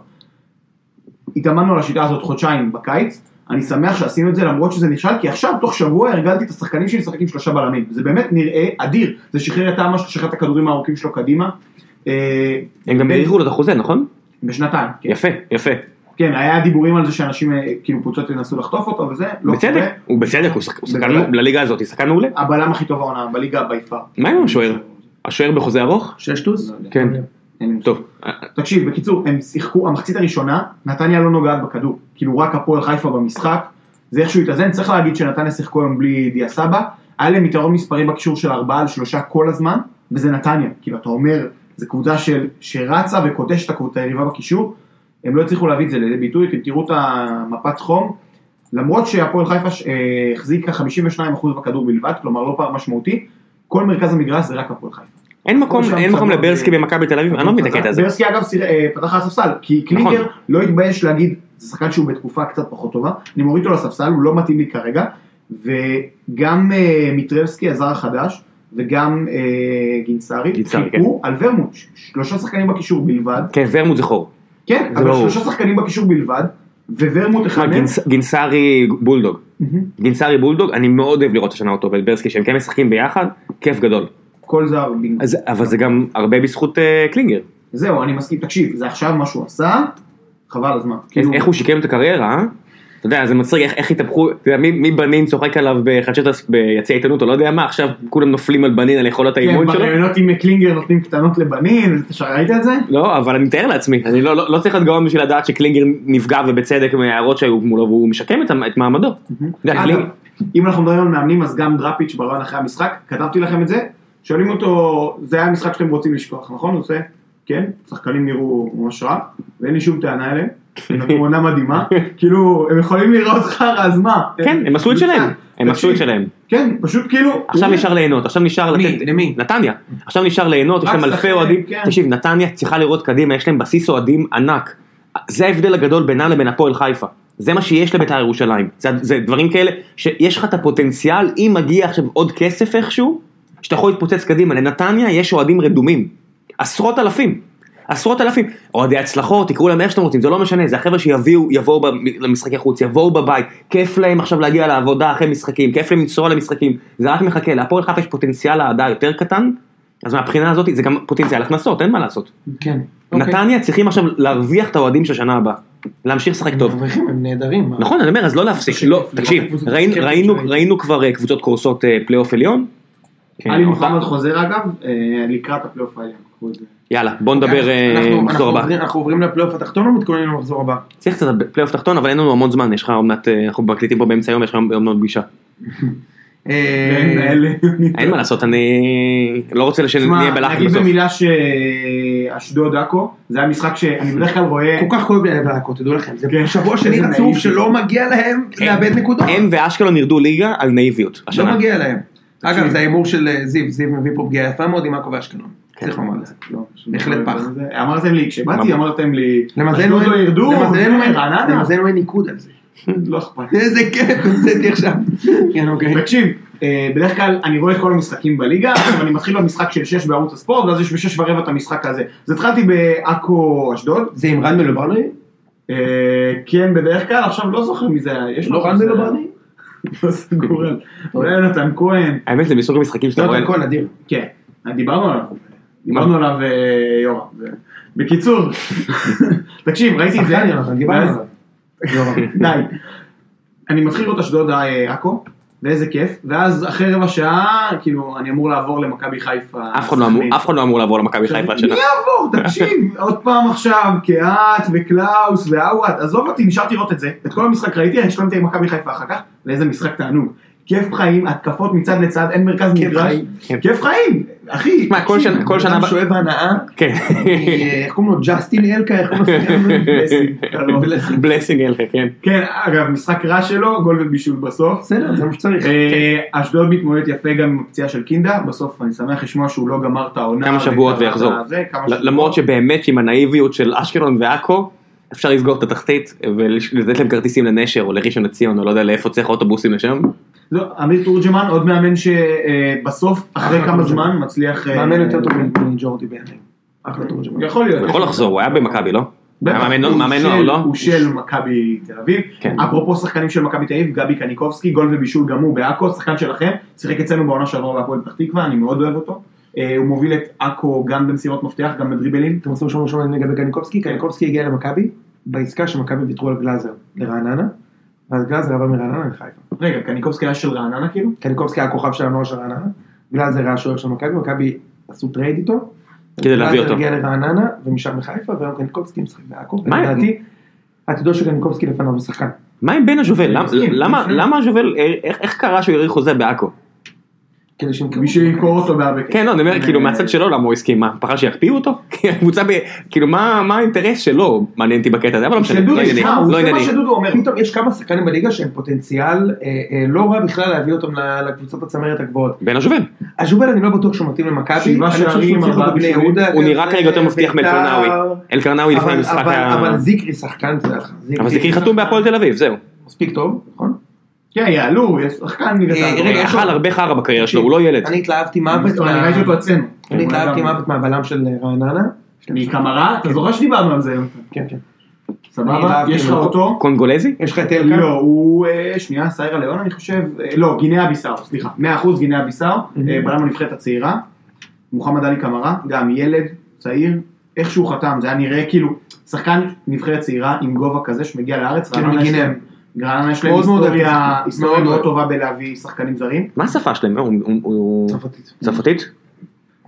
התאמנו על השיטה הזאת חודשיים בקיץ, אני שמח שעשינו את זה למרות שזה נכשל, כי עכשיו תוך שבוע הרגלתי את השחקנים שלי לשחק עם שלושה בלמים, זה באמת נראה אדיר, זה שחרר את עמאש, שחרר את הכדורים הארוכים שלו קדימה. אה, הם גם האריכו לו את החוזה, נכון? בשנתיים, כן. יפה, יפה. כן, היה דיבורים על זה שאנשים, אה, כאילו קבוצות ינסו לחטוף אותו וזה, לא בצדק. הוא בצדק, הוא שחק- הוא שחקן. לליגה הזאת, שחקן מעולה. הבלם הכי טוב העונה, בליגה ביפר. מה עם השוער? השוער בחוזה ארוך? ששטוס? כן. אין לי מושג. טוב. תקשיב, בקיצור, הם שיחקו, המחצית הראשונה, נתניה לא נוגעת בכדור. כאילו רק הפועל חיפה במשחק, זה איכשהו התאזן, צריך להגיד שנתניה שיחקו היום בלי דיה סבא, היה להם יתרון מספרי בקישור של ארבעה על שלושה כל הזמן, וזה נתניה. כאילו, אתה אומר, זו קבוצה של, שרצה וקוטשת את היריבה בקישור, הם לא הצליחו להביא את זה לידי ביטוי, אתם תראו את המפת חום, למרות שהפועל חיפה אה, החזיקה 52% בכדור בלבד, כלומר לא פער משמעותי, כל מרכז המגרש זה רק הפועל חיפה. אין מקום, אין מקום לברסקי במכבי תל אביב, אני לא מבין את הקטע הזה. ברסקי אגב אה, פתח על הספסל, כי קלינגר נכון. לא התבייש להגיד, זה שחקן שהוא בתקופה קצת פחות טובה, אני מוריד אותו לספסל, הוא לא מתאים לי כרגע, וגם אה, מיטרבסקי, הזר החדש, וגם אה, גינסארי, גינסארי, חיכו על ורמוט, שלושה שחקנים בקישור בלבד, כן, ורמוט זה חור. כן, אבל. שלושה שחקנים בקישור בלבד, וורמוט אחד תשמע, מהם, גינס- גינסארי בולדוג. גינסארי בולדוג, אני מאוד אוהב לראות השנה אותו ואת ברסקי, שהם כן משחקים ביחד, כיף גדול. כל זר, בלבד. אז- אבל זה גם הרבה בזכות אה, קלינגר. זהו, אני מסכים, תקשיב, זה עכשיו מה שהוא עשה, חבל הזמן. כאילו, איך הוא שיקם את הקריירה, אה? אתה יודע, זה מצחיק איך- איך התהפכו, אתה יודע, מי- מי בנין צוחק עליו בחדשות הס- ביציע העיתונות, או לא יודע מה, עכשיו כולם נופלים על בנין על יכולות כן, האימון שלו. בראיונות עם קלינגר נותנים קטנות לבנים, אתה ראית את זה? לא, אבל אני מתאר לעצמי, אני לא, לא, לא צריך להיות גאון בשביל לדעת שקלינגר נפגע ובצדק מההערות שהיו מולו והוא משקם את, את מעמדו. קלינגר- אם אנחנו מדברים על מאמנים אז גם דראפיץ' ברעיון אחרי המשחק, כתבתי לכם את זה, שואלים אותו, זה היה המשחק שאתם רוצים לשכוח, נכון? הוא עושה, כן, שחקנים נראו ממש רע, ואין לי שום טענה אליהם, עונה מדהימה, כאילו, הם יכולים לראות חרא, אז מה? כן, הם עשו את שלהם, הם עשו את שלהם. כן, פשוט כאילו, עכשיו נשאר ליהנות, עכשיו נשאר? לתת... למי? נתניה. עכשיו נשאר ליהנות, יש להם אלפי אוהדים. כן. תקשיב, נתניה צריכה לראות קדימה, יש להם בסיס אוהדים ענק. זה ההבדל הגדול בינה לבין הפועל חיפה. זה מה שיש לבית"ר ירושלים. זה, זה דברים כאלה שיש לך את הפוטנציאל, אם מגיע עכשיו עוד כסף איכשהו, שאתה יכול להתפוצץ קדימה. לנתניה יש אוהדים רדומים. עשרות אלפים. עשרות אלפים. אוהדי הצלחות, תקראו להם איך שאתם רוצים, זה לא משנה, זה החבר'ה שיביאו, יבואו למשחקי חוץ, יבואו בבית, כיף להם עכשיו להגיע לעבודה אחרי משחקים, כיף להם לנסוע למשחקים, זה רק מחכה, להפועל חיפה יש פוטנציאל אהדה יותר קטן, אז מהבחינה הזאת זה גם פוטנציאל הכנסות, אין מה לעשות. כן. אוקיי. נתניה צריכים עכשיו להרוויח את האוהדים של השנה הבאה. להמשיך לשחק טוב. הם נהדרים. נכון, אני אומר, אז לא להפסיק. לא, תקשיב, ראינו- כבר אה, קבוצות קורסות אה, פלייאוף עליון. כן, עלי אותה- מוחמד חוזר אגב, אה, לקראת הפלייאוף העליון. קחו את זה. יאללה, בוא נדבר אה, אנחנו מחזור הבא. עוברים- אנחנו עוברים לפלייאוף התחתון או מתכוננים למחזור הבא? צריך קצת פלייאוף תחתון, אבל אין לנו המון זמן, יש לך עוד מעט, אה, אנחנו מקליטים פה באמצע היום, יש לך היום עוד פגישה. אה. אין מה לעשות, אני לא רוצה שנהיה תשמע, בלחץ נגיד בסוף. במילה שאשדוד עכו, זה היה משחק שאני בדרך כלל רואה, כל כך כואב לי על הלהקות, תדעו לכם. זה כן. שבוע שני רצוף. שלא מגיע להם לאבד נקודות. הם ואשקלון ירדו ליגה על נאיביות לא השנה. מגיע להם. אגב, זה ההימור של זיו, זיו מביא פה פגיעה יפה מאוד עם עכו ואשקלון. צריך לומר את זה. לא, בהחלט פח. אמרתם לי, כשבאתי אמרתם לי, למזלנו לא ירדו, למזלנו אין- ניקוד על זה. לא אכפת. איזה כיף, הוצאתי עכשיו. כן, אוקיי. תקשיב, אה, בדרך כלל אני רואה את כל המשחקים בליגה, [COUGHS] ואני מתחיל במשחק של 6 בערוץ הספורט, ואז יש ב-6 ורבע את המשחק הזה. אז התחלתי בעכו אשדוד, זה עם רן מלוברני? אה, כן בדרך כלל, עכשיו לא זוכר מי זה היה, יש לא משהו רן מלוברני? [LAUGHS] לא סגור אולי יונתן כהן, האמת זה מסוג המשחקים שאתה רואה. יונתן כהן אדיר. כן, דיברנו עליו, דיברנו עליו אה, יורם. בקיצור, [LAUGHS] תקשיב, ראיתי את זה. [LAUGHS] די. אני מתחיל לראות אשדוד אה, עכו, ואיזה כיף, ואז אחרי רבע שעה, כאילו, אני אמור לעבור למכבי חיפה. אף אחד לא אמור- לא אמור לעבור למכבי חיפה השנה. מי יעבור? תקשיב, [LAUGHS] עוד פעם עכשיו, קהת וקלאוס ועוואד, עזוב אותי, נשארתי לראות את זה. את כל המשחק ראיתי, השלמתי עם מכבי חיפה אחר כך, ואיזה משחק תענוג. כיף חיים, התקפות מצד לצד, אין מרכז כיף מגרש. חיים. כיף חיים, אחי. מה, כל שנה, כל שנה, שואב הנאה. כן, אה, איך קוראים לו? ג'סטין אלקה? איך קוראים לו? בלסינג. בלסינג אלך, כן. כן, אגב, משחק רע שלו, גול ובישול בסוף. בסדר, זה מה שצריך. אה, אשדוד מתמודדת יפה גם עם הפציעה של קינדה, בסוף אני שמח לשמוע שהוא לא גמר את העונה. כמה שבועות ויחזור. למרות שבאמת עם הנאיביות של אשקלון ועכו, אפשר לסגור את התחתית ולתת להם כרטיסים לנשר או לראשון לציון או לא יודע לאיפה צריך אוטובוסים לשם. לא, אמיר תורג'מן עוד מאמן שבסוף, אחרי אחלה כמה תורג'מן. זמן, מצליח... אה, מאמן יותר טוב מג'ורדי בעיניי. אחלה תורג'מן. יכול להיות. הוא יכול לחזור, הוא היה במכבי, לא? מאמן לא, לא? הוא של מכבי תל אביב. כן. אפרופו שחקנים של מכבי תל אביב, גבי קניקובסקי, גול ובישול גם הוא בעכו, שחקן שלכם, שיחק אצלנו בעונה שעברה בהפועל פתח תקווה, אני מאוד אוהב אותו. אה, הוא מוביל את עכו גם במסירות מפתח, גם בדריבלים. אתם רוצים לשמוע משהו לגבי קניקובסקי? קניקובסקי הגיע למכבי בעסקה שמכבי ויתרו על גלאזר לרעננה, ואז גלאזר עבר מרעננה לחיפה. רגע, קניקובסקי היה של רעננה כאילו? קניקובסקי היה הכוכב של הנוער של רעננה, גלאזר היה השוער של מכבי, מכבי עשו trade איתו. כדי להביא גלאזר אותו. הגיע לרעננה ומשם לחיפה, והיום קניקובסקי משחק בעכו. מה? לדעתי, עתידו של קניקובסקי לפניו הוא שחקן. מה עם בן הז'ובל? למה- הז'ובל, אה, איך איך קרה שהוא האריך חוזה בעכו? כדי. מי שימכור אותו בהרבה כסף. כן, לא, אני אומר, כאילו, מהצד שלו, למה הוא הסכים? מה, פחד שיקפיאו אותו? [LAUGHS] כי הקבוצה, ב- כאילו, מה מה האינטרס שלו? מעניין אותי בקטע הזה, אבל לא משנה, שדודו לא ענייני, הוא לא עושה מה ענייני. שדודו אומר. פתאום יש כמה שחקנים בליגה שהם פוטנציאל אה, אה, לא רע בכלל להביא אותם לקבוצות הצמרת הגבוהות. בן הז'ובל. הז'ובל אני לא בטוח שהוא מתאים למכבי, אני חושב שהוא צריך. יהודה. הוא נראה כרגע יותר מבטיח בית"ר. מאלקרנאווי. אלקרנאווי לפני אבל- המשחק אבל- ה... אבל זיקרי שחקן. אבל זיקרי חתום בהפועל תל אביב, זהו. מספיק טוב, נכון? כן, יעלו, יש שחקן. רגע, יש אכל הרבה חרא בקריירה שלו, הוא לא ילד. אני התלהבתי מוות. אני ראיתי אותו אצלנו. אני התלהבתי הוא מוות מהבלם של אה, רעננה. מקמרה, אתה זוכר שדיברנו על זה? כן, כן. אני סבבה? יש לך. אותו? קונגולזי? יש לך את אלקה? לא, הוא, אה, שנייה, סיירה ליאון אני חושב, אה, לא, גינאה ביסאו, סליחה, 100% גינאה ביסאו, בלם הנבחרת הצעירה, מוחמד עלי קמרה, גם ילד, צעיר, איך שהוא חתם, זה היה נראה כאילו, שחקן נבחרת צעירה עם גובה כזה שמגיע לארץ, כאילו רעננה רעננה יש להם היסטוריה, מאוד מאוד. טובה בלהביא שחקנים זרים. מה השפה שלהם? צרפתית. צרפתית?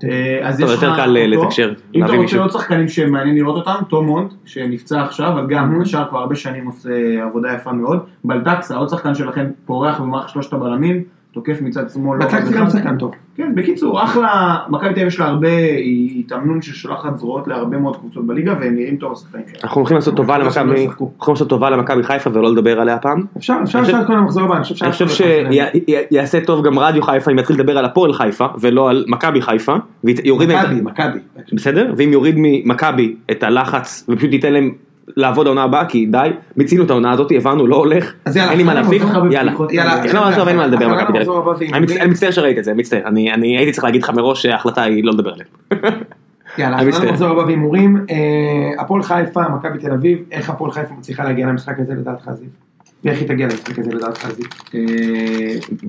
אה, אז יש לך יותר קל, אה. לתקשר, אם אתה רוצה. עוד שחקנים שמעניין לראות אותם, תום מונט, שנפצע עכשיו, אבל גם Mhm. קשר כבר הרבה שנים עושה עבודה יפה מאוד. בלטקסה, עוד שחקן שלכם, פורח במערכת שלושת הבלמים, תוקף מצד שמאל. לא זה גם. שחקן טוב. כן, בקיצור, אחלה, מכבי תל אביב יש לה הרבה, היא תמנון ששולחת זרועות להרבה מאוד קבוצות בליגה, והם נראים טוב השחקנים שלהם. אנחנו הולכים לעשות טובה למכבי, ישחקו. אנחנו לעשות טובה למכבי חיפה ולא לדבר עליה פעם. אפשר, אפשר לשאול את כל המחזור הבא, אני חושב שיעשה טוב גם רדיו חיפה אם יתחיל לדבר על הפועל חיפה ולא על מכבי חיפה. מכבי, מכבי. בסדר? ואם יוריד ממכבי את הלחץ ופשוט ייתן להם לעבוד העונה הבאה כי די, מיצינו את העונה הזאת, הבנו, לא הולך, אין לי מה להפיק, יאללה. יאללה, עזוב, אין מה לדבר על מכבי תל אביב. אני? אני מצטער שראית את זה, מצטער, אני אני הייתי צריך להגיד לך מראש שההחלטה היא לא לדבר עליהם. יאללה, אני מצטער. המחזור הבא והימורים. אה, הפועל חיפה, מכבי תל אביב, איך הפועל חיפה מצליחה להגיע למשחק הזה לדעתך זיו? ואיך היא תגיע למשחק הזה לדעתך זיו? אה,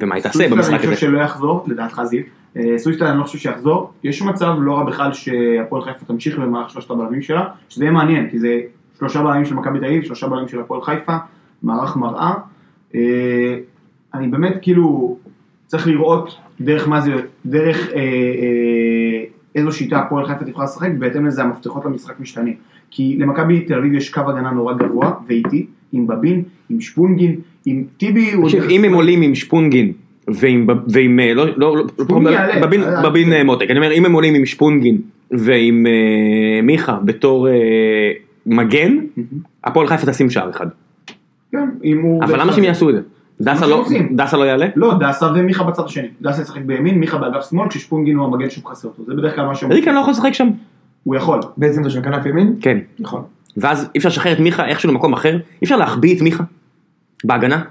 ומה היא תעשה במשחק אני הזה? חושב שלא יחזור, לדעתך זיו. אה, סוויסטר אני לא חושב שיחזור, יש מצב לא רע בכלל שהפועל חיפה תמשיך במערך שלושת הבלמים שלה, שזה יהיה מעניין, כי זה שלושה בלמים של מכבי תל אביב, שלושה בלמים של הפועל חיפה, מערך מראה. אה, אני באמת כאילו צריך לראות דרך מה זה, דרך אה, אה, איזו שיטה הפועל חיפה תבחר לשחק, ובהתאם לזה המפתחות למשחק משתנים. כי למכבי תל אביב יש קו הגנה נורא גבוה ואיטי, עם בבין, עם שפונגין, עם טיבי, תקשיב, אם הם עולים עם שפונגין ועם, ועם אה, לא, לא, לא, בבין, בבין אה, אה, מותק, אני אומר, אם הם עולים עם שפונגין ועם מיכה בתור מגן, הפועל חיפה תשים שער אחד. כן, אם הוא... אבל למה שהם יעשו את זה? דסה לא. דסה לא יעלה? לא, דסה ומיכה בצד השני. דסה ישחק בימין, מיכה באגף שמאל, כששפונגין הוא המגן שמכסה אותו. זה בדרך כלל מה שהם ריקן לא יכול לשחק שם? הוא יכול. בעצם זה של כנף ימין? כן. נכון. ואז אי אפשר לשחרר את מיכה איכשהו למקום אחר? אי אפשר להחביא את מיכה? בהגנה?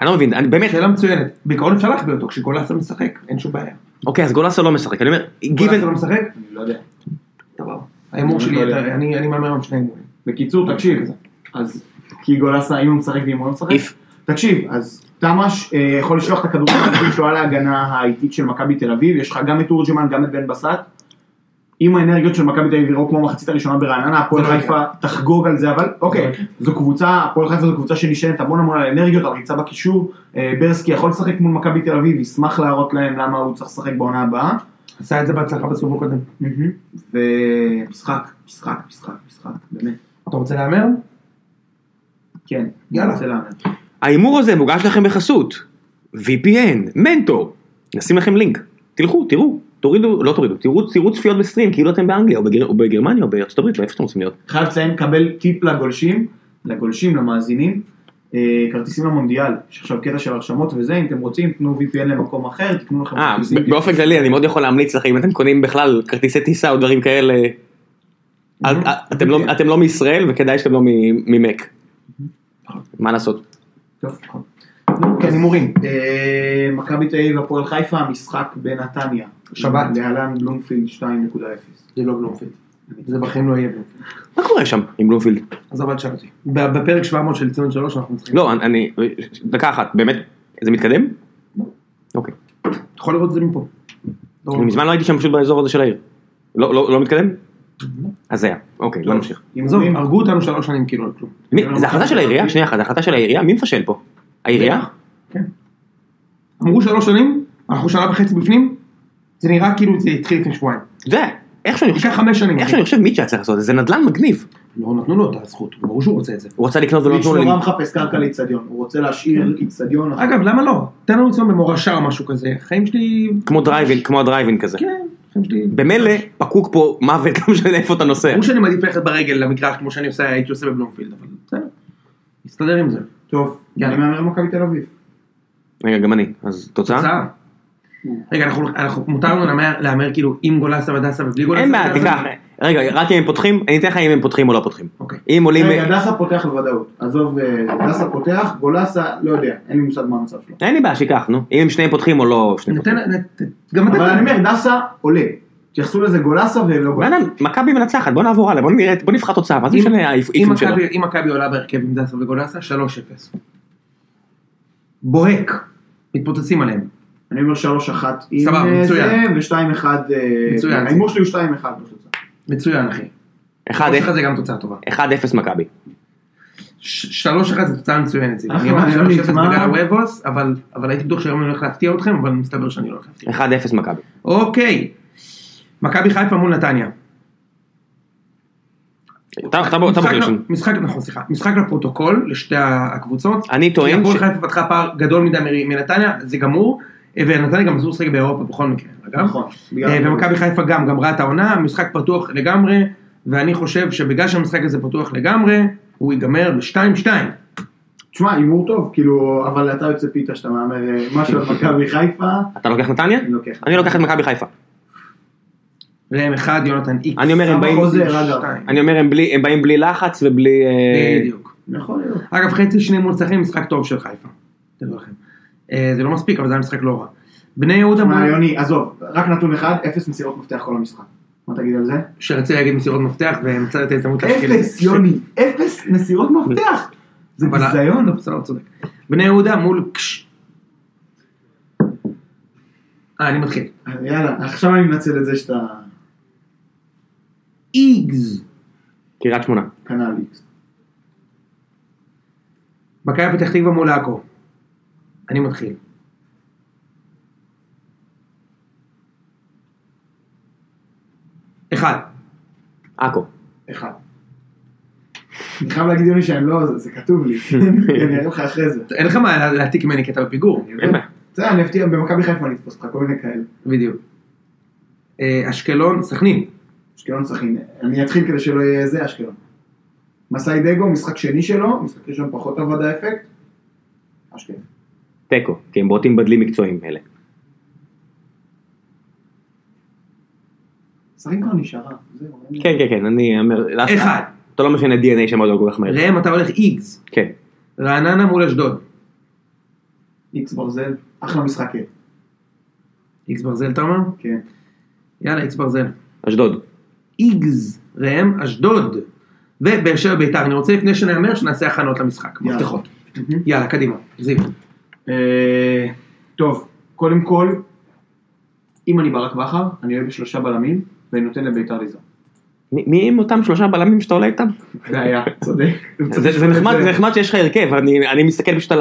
אני לא מבין, אני באמת, שאלה מצוינת. בעיקרון אפשר להחביא אותו כשגולסה משחק, אין שום בעיה. אוקיי אז גולסה לא משחק, אני אומר, גולסה גיוון, לא משחק? אני לא יודע. ההימור אני שלי. יותר- אני מהמר עם שני הימורים. בקיצור, תקשיב, אז כי גולסה, אם הוא משחק ואם הוא לא משחק. תקשיב, אז תמ"ש אה, יכול לשלוח את הכדורים האמיתיים שלו על ההגנה האיטית של מכבי תל אביב, יש לך גם את תורג'מן, גם את בן בסט. אם האנרגיות של מכבי תל אביב יראו כמו מחצית הראשונה ברעננה, הפועל לא חיפה תחגוג על זה, אבל אוקיי, לא. זו קבוצה, הפועל חיפה זו קבוצה שנשענת המון המון על אנרגיות, על ריצה בקישור, אה, ברסקי יכול לשחק מול מכבי תל אביב, ישמח להראות להם למה הוא צריך לשחק בעונה הבאה. עשה את זה בהצלחה בסיבוב הקודם. ומשחק, משחק, משחק, משחק, באמת. אתה רוצה להמר? כן, יאללה. רוצה להאמר. ההימור הזה מוגש לכם בחסות, VPN, מנטור, נשים לכם לינק, תלכו, תראו, תורידו, לא תורידו, תראו, תראו צפיות בסטרים כאילו אתם באנגליה או, בגר, או בגרמניה או בארצות הברית, לא איפה שאתם רוצים להיות. חייב לציין, קבל טיפ לגולשים, לגולשים, למאזינים, כרטיסים למונדיאל, יש עכשיו קטע של הרשמות וזה, אם אתם רוצים, תנו VPN למקום אחר, תקנו לכם אה, כרטיסים. באופן כללי אני מאוד יכול להמליץ לכם אם אתם קונים בכלל כרטיסי טיסה או דברים כאלה. אתם לא- אתם לא מישראל וכדאי שאתם לא ממק. מה לעשות? טוב, נכון. נו, כן, הימורים. אה, מכבי תל אביב, הפועל חיפה, המשחק בנתניה. שבת. להלן בלומפילד 2.0. זה לא בלומפילד. זה בחיים לא יהיה בלומפילד. מה קורה שם עם בלומפילד? עזוב אל תשאל אותי. בפרק 700 של ציון 3 אנחנו צריכים... לא, אני- דקה אחת, באמת, זה מתקדם? אוקיי. אתה יכול לראות את זה מפה. לא- אני מזמן לא הייתי שם פשוט באזור הזה של העיר. לא, לא, לא מתקדם? אז זה היה, אוקיי, לא נמשיך. עזוב, הימורים? הרגו אותנו שלוש שנים כאילו על כלום. זה החלטה של העירייה? שנייה אחת, זה החלטה של העירייה? מי מפשל פה? העירייה? כן. אמרו שלוש שנים, אנחנו שנה וחצי בפנים, זה נראה כאילו זה התחיל לפני שבועיים. יודע, איך שאני חושב, חמש שנים. איך שאני חושב מיץ' היה צריך לעשות את זה, זה נדל"ן מגניב. לא נתנו לו את הזכות, ברור שהוא רוצה את זה. הוא רצה לקנות ולא נתנו לו. נורא למ- מחפש קרקע לאיצטדיון, הוא רוצה להשאיר איצטדיון. אחר. אגב, למה לא? תן לנו אצלנו במורשה או משהו כזה. חיים שלי... כמו דרייבין, כמו הדרייבין כזה. כן, חיים שלי... במילא פקוק פה מוות, לא משנה איפה אתה נוסע. ברור שאני מעדיף ללכת ברגל למגרש כמו שאני עושה, הייתי עושה בבלומפילד, אבל בסדר. נסתדר עם זה. טוב, יאללה. אני מהמר מכבי תל אביב. רגע, גם אני. אז תוצאה? תוצאה. רגע, אנחנו- אנחנו- מותר לנו להמר- כאילו עם גולסה ודסה ובלי גולסה? אין בעיה, תיקח. רגע, רק אם הם פותחים, אני אתן לך אם הם פותחים או לא פותחים. אוקיי. אם עולים... רגע, דסה פותח בוודאות. עזוב, אה, דסה פותח, גולסה, לא יודע, אין לי מושג מה המצב שלו. אין לי בעיה, שיקח, נו. אם הם שניהם פותחים או לא שניהם פותחים. נת- גם אתה... אבל אני אומר, דסה עולה. תייחסו לזה גולסה ולא גולסה. מכבי מנצחת, בוא נעבור הלאה, בוא נראה, בוא נבחר תוצאה, מה זה אם- משנה אם האיפון שלו? אם מכבי עולה בהרכב עם דסה וגולסה, 3-0. בוהק. מתפוצצים עליהם. אני אומר 3-1 עם אה. זה, ו-2-1. אה. ההימור שלי הוא 2-1. מצוין אחי. 1-0 3-1 זה גם תוצאה טובה. 1-0 מכבי. 3-1 זה תוצאה מצוינת. אני אמרתי יוני, 3-0 מה? בגלל הוובוס, אבל אבל הייתי בטוח שהיום אני הולך להפתיע אתכם, אבל מסתבר שאני לא הולך להפתיע. 1-0 מכבי. אוקיי. מכבי חיפה מול נתניה. משחק בוחר ל- ראשון. משחק, נכון, סליחה. משחק לפרוטוקול לשתי הקבוצות. אני טוען הפועל ש... חיפה פתחה פער גדול מדי מנתניה, זה גמור. ונתניה גם אסור לשחק באירופה בכל מקרה, אגב. נכון. אה, ומכבי חיפה גם גמרה את העונה, משחק פתוח לגמרי, ואני חושב שבגלל שהמשחק הזה פתוח לגמרי, הוא ייגמר ב-2-2. תשמע, הימור טוב, כאילו, אבל אתה יוצא פיתה שאתה מהמר אה, משהו על מכבי חיפה, אתה לוקח נתניה? אני לוקח. אני לוקח את מכבי חיפה. ראם 1, יונתן איקס. אני אומר, הם באים-. אני אומר הם בלי- הם באים בלי לחץ ובלי... אה, בדיוק. יכול להיות. אגב, חצי שני מול צחים, משחק טוב של חיפה. תדעו לכם. אה, זה לא מספיק, אבל זה היה משחק לא רע. בני יהודה תשמע, מול... יוני, עזוב, רק נתון אחד, אפס מסירות מפתח כל המשחק. מה תגיד על זה? שרציתי להגיד מסירות מפתח, ומצאתי את ההזדמנות להשקיע. אפס, יוני, אפס מסירות מפתח. זה ביזיון. לא, בסדר, צודק. בני יהודה מול קש. אה, אני מתחיל. יאללה, עכשיו אני מנצל את זה שאתה איגז. קריית שמונה. כנ"ל איקס. מכבי פתח תקווה מול עכו. אני מתחיל. אחד. עכו. אחד. אני חייב להגיד יוני שאני לא, זה- כתוב לי, [LAUGHS] אני אראה לך אחרי זה. אין לך מה לה- להעתיק ממני כי אתה בפיגור. אין. בסדר, אני אפתיע, במכבי חיפה אני אתפוס לך כל מיני כאלה. בדיוק. אה, אשקלון, סכנין. אשקלון סכין, אני אתחיל כדי שלא יהיה זה אשקלון. מסאי דגו, משחק שני שלו, משחק ראשון פחות עבד האפקט. אשקלון. תיקו, כי הם בוטים בדלים מקצועיים אלה. שחקן כבר נשארה. אין- כן, כן, כן, אני אומר... אחד. אתה לא משנה DNA שם עוד לא כל כך מהר. ראם, אתה הולך איגז. כן. רעננה מול אשדוד. איקס ברזל, אחלה משחק. איקס ברזל אתה אומר? כן. יאללה, איקס ברזל. אשדוד. איגז, ראם, אשדוד. ובאר שבע ביתר. אני רוצה לפני שנאמר שנעשה הכנות למשחק. מפתחות. יאללה, קדימה. זיו. אה, טוב, קודם כל, אם אני ברק בכר, אני אוהב בשלושה בלמים, ואני נותן לביתר ליזום. מי הם אותם שלושה בלמים שאתה עולה איתם? זה היה, צודק. זה נחמד שיש לך הרכב, אני מסתכל פשוט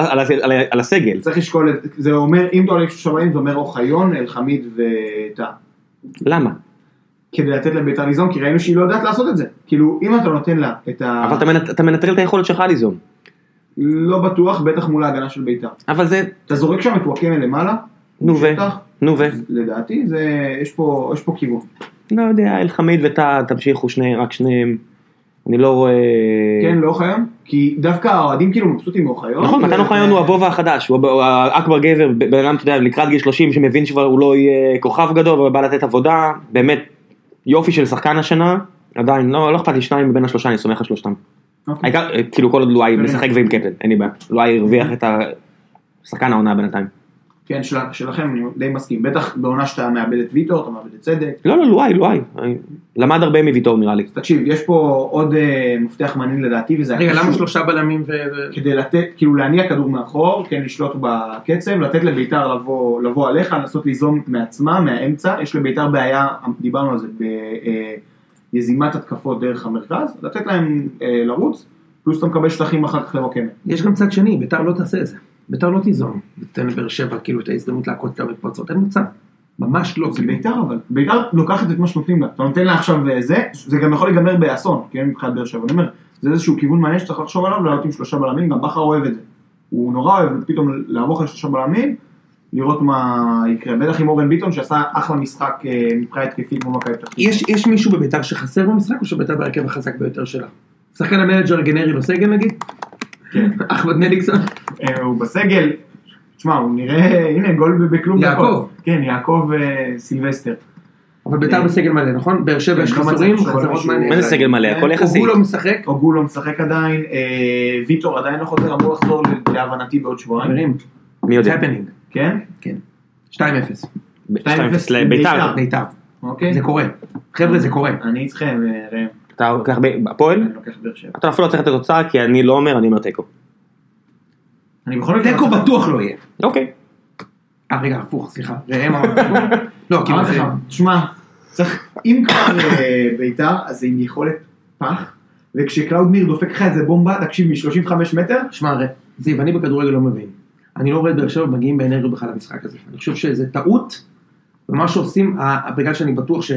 על הסגל. צריך לשקול, זה אומר, אם אתה עולה בשלושה בלמים, זה אומר אוחיון, אלחמיד וטאה. למה? כדי לתת לביתר ליזום, כי ראינו שהיא לא יודעת לעשות את זה. כאילו, אם אתה נותן לה את ה... אבל אתה מנטרל את היכולת שלך ליזום. לא בטוח, בטח מול ההגנה של ביתר. אבל זה... אתה זורק שם את וואקמה למעלה, נו ו... נו ו... לדעתי, זה, יש פה, יש פה כיוון. לא יודע, אלחמיד וטאה, תמשיכו שניהם, רק שניהם. אני לא רואה... כן, לא אוחיון? כי דווקא האוהדים כאילו מבסוטים מאוחיון. נכון, מתן אוחיון הוא הבוב החדש, הוא האכבר גבר, בן אדם, אתה יודע, לקראת גיל 30 שמבין שכבר הוא לא יהיה כוכב גדול, אבל בא לתת עבודה, באמת יופי של שחקן השנה, עדיין, לא לא אכפת לי שניים מבין השלושה, אני סומך על שלושתם. אוקיי. העיקר, אה, כאילו כל עוד לואי כן. משחק ועם קפטן, אין לי בעיה, לואי הרוויח את השחקן העונה בינתיים. כן, של, שלכם, אני די מסכים. בטח בעונה שאתה מאבד את ויטור, אתה מאבד את צדק. לא, לא, לואי, לואי, אני- למד הרבה מוויטור נראה לי. תקשיב, יש פה עוד אה, מפתח מעניין לדעתי, וזה רגע, הקשר. למה שלושה בלמים ו... ו- כדי לתת, כאילו להניע כדור מאחור, כן לשלוט בקצב, לתת לביתר לבוא, לבוא עליך, לנסות ליזום מעצמה, מהאמצע, יש לביתר בעיה, דיברנו על זה, ביזימת התקפות דרך המרכז, לתת להם אה, לרוץ, פלוס אתה מקבל שטחים אחר כך לרוקמת. יש גם צד שני, ביתר לא תעשה את זה. ביתר לא תיזום. תן לבאר שבע כאילו את ההזדמנות להכות את המתפרצות, אין מצב. ממש לא. זה ביתר אבל, ביתר לוקחת את מה שנותנים לה, אתה נותן לה עכשיו אה, זה, זה גם יכול להיגמר באסון, כן, מבחינת באר שבע, אני אומר, זה איזשהו כיוון מעניין שצריך לחשוב עליו, לעלות עם שלושה בלמים, גם בכר אוהב את זה, הוא נורא אוהב פתאום לערוך על שלושה בלמים, לראות מה יקרה, בטח עם אורן ביטון שעשה אחלה משחק אה, מבחינה התקפית מול מכבי פתח תקווה. יש, יש מישהו בביתר שחסר במשחק או שביתר בהרכב החזק ביותר שלה? שחקן המנג'ר הגנרי בסגל נגיד? כן. [LAUGHS] אחמד מליקסון? אה, הוא בסגל, תשמע, הוא נראה, הנה גול בכלום. יעקב. כן, יעקב אה, סילבסטר. אבל ביתר בסגל מלא, נכון? באר שבע כן, יש לא מצב חסרים, מישהו. מעניין. מה זה סגל מלא? הכל יחסי. הוא לא משחק? אוגו לא משחק עדיין, ויטור עדיין לא חוזר, אמור לחזור להבנתי בעוד שבועיים, מי יודע? כן? כן. 2-0. 2-0 לביתר. ביתר. אוקיי. זה קורה. חבר'ה זה קורה. אני איתכם, אה, ראם, אתה לוקח ב- הפועל? אני לוקח באר שבע. אתה אפילו לא צריך את התוצאה כי אני לא אומר, אני אומר תיקו. אני בכל מקרה... תיקו בטוח לא יהיה. אוקיי. אה רגע, הפוך, סליחה. ראם אמר. [LAUGHS] לא, כאילו אמרתי זה... תשמע, צריך, אם כבר אה, ביתר, אז זה עם יכולת פח, וכשקלאודמיר דופק לך איזה בומבה, תקשיב, מ-35 מטר, שמע, זיו, אני בכדורגל לא מבין. אני לא רואה את באר שבע מגיעים באנרגיות בכלל למשחק הזה. אני חושב שזה טעות, ומה שעושים, בגלל שאני בטוח ש,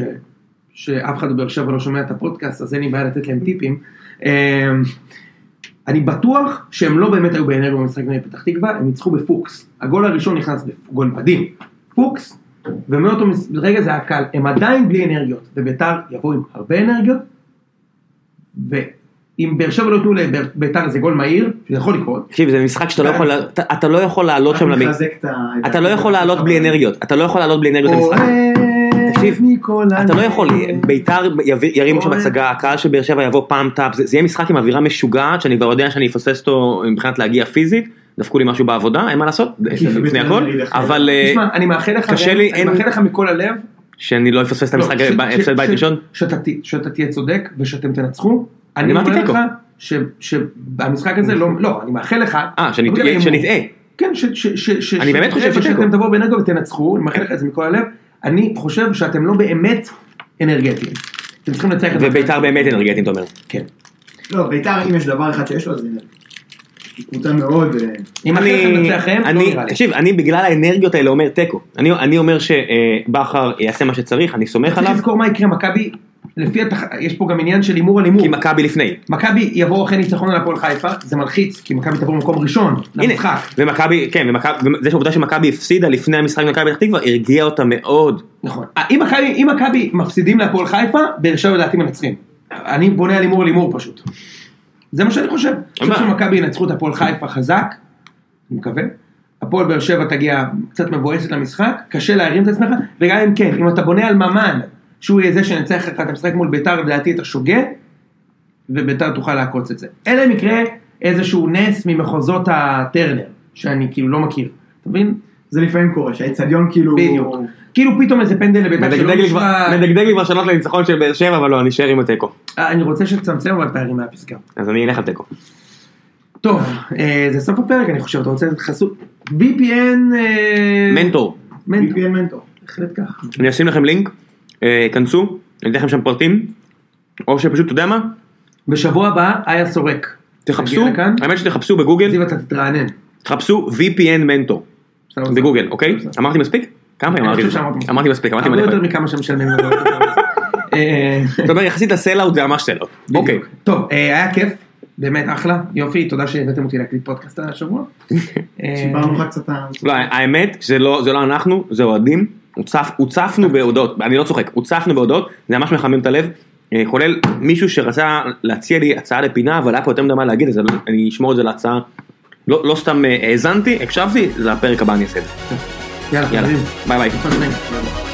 שאף אחד בבאר שבע לא שומע את הפודקאסט, אז אין לי בעיה לתת להם טיפים. אמ, אני בטוח שהם לא באמת היו באנרגיה במשחק נגד פתח תקווה, הם ניצחו בפוקס. הגול הראשון נכנס בגול מדהים. פוקס, ומאותו מס- רגע זה היה קל, הם עדיין בלי אנרגיות, וביתר יבואו עם הרבה אנרגיות, ואם באר שבע לא ייתנו לביתר איזה גול מהיר, שזה יכול לקרות, תקשיב, זה משחק שאתה לא יכול, אתה- לא יכול לעלות שם, רק למ- מחזק את ה... אתה לא יכול לעלות בלי אנרגיות, אתה לא יכול לעלות בלי אנרגיות למשחק. תקשיב, אתה לא יכול. ביתר ירימו שם. הצגה, הקהל של באר שבע יבוא פעם טאפ, זה זה יהיה משחק עם אווירה משוגעת, שאני כבר יודע שאני אפספס אותו מבחינת להגיע פיזית, דפקו לי משהו בעבודה, אין מה לעשות, לפני הכל, אבל אה, אני מאחל לך, מכל הלב, שאני לא אפספס את לא, המשחק, ש- ש- הפסד בית ראשון. שאתה תהיה צודק ושאתם תנצחו, אני אני אמרתי אומר תיקו. לך ש- שבמשחק הזה לא, לא, אני מאחל לך, אה, לא. שנטעה. כן, ש... ש, ש, ש אני באמת חושב שתיקו. שאתם תבואו בנגו ותנצחו, אני מאחל לך את זה מכל הלב, אני חושב שאתם לא באמת אנרגטיים. אתם צריכים לנצח את זה. וביתר באמת אנרגטיים, אתה אומר. כן. לא, ביתר, אם יש דבר אחד שיש לו, אז קבוצה מאוד... אה, אם לא אני, נראה לי. תקשיב, אני בגלל האנרגיות האלה אומר תיקו. אני, אני אומר שבכר יעשה מה שצריך, אני סומך צריך עליו, לזכור מה יקרה, מכבי, לפי התח... יש פה גם עניין של הימור על הימור. כי מכבי לפני. מכבי יבואו אחרי ניצחון על הפועל חיפה, זה מלחיץ, כי מכבי תבוא במקום ראשון למשחק. ומכבי, כן, ומכבי, זה שהעובדה שמכבי הפסידה לפני המשחק במכבי פתח תקווה, הרגיעה אותה מאוד. נכון. אה, אם מכבי, אם מכבי מפסידים להפועל חיפה, באר שבע לדעתי מנצחים. אני בונה על הימור על הימור פשוט. זה מה שאני חושב. אני? חושב שמכבי ינצחו את הפועל חיפה חזק, אני מקווה. הפועל באר שבע תגיע קצת מבואסת למשחק, קשה להרים את עצמך, וגם אם כן, אם אתה בונה על ממן, שהוא יהיה זה שינצח לך את המשחק מול ביתר, לדעתי אתה שוגה, וביתר תוכל לעקוץ את זה. אלא אם יקרה איזשהו נס ממחוזות הטרנר, שאני כאילו לא מכיר. אתה מבין? זה לפעמים קורה, שהאיצטדיון כאילו... בדיוק. כאילו פתאום איזה פנדל לביתר שלא נשמע... מדגדג לי כבר שאלות לניצחון של באר שבע, אבל לא, אני אשאר עם התיקו. אה, אני רוצה שתצמצם אבל פערים מהפסגה. אז אני אלך על תיקו. טוב, אה, זה סוף הפרק אני חושב, אתה רוצה לתת חסות? VPN... אה, מנטור. VPN מנטור. בהחלט כך. אני אשים לכם לינק, כנסו, אני אתן לכם שם פרטים, או שפשוט, אתה יודע מה? בשבוע הבא, איה סורק. תחפשו. האמת שתחפשו בגוגל, זיו אתה תתרענן. תחפשו VPN מנטור. בגוגל, אוקיי? אמרתי מספיק? כמה פעמים אמרתי. אמרתי מספיק, אמרתי מלא יותר. מכמה שמשלמים. [LAUGHS] אה, זאת אומרת, יחסית לסלאוט זה ממש. בדיוק. אוקיי. טוב, אה, היה כיף. באמת אחלה, יופי, תודה שהבאתם אותי להקליט פודקאסט השבוע. [LAUGHS] אה, שיפרנו לך קצת ה... לא, האמת, זה לא זה לא אנחנו, זה אוהדים. הוצפנו בהודעות, אני לא צוחק, הוצפנו בהודעות, זה ממש מחמם את הלב. אה, כולל מישהו שרצה להציע לי הצעה לפינה, אבל היה פה יותר מדי מה להגיד, אז אני אשמור את זה להצעה. לא לא סתם אה, האזנתי, הקשבתי, לפרק הבא אני אעשה את זה. יאללה, יאללה. ביי ביי.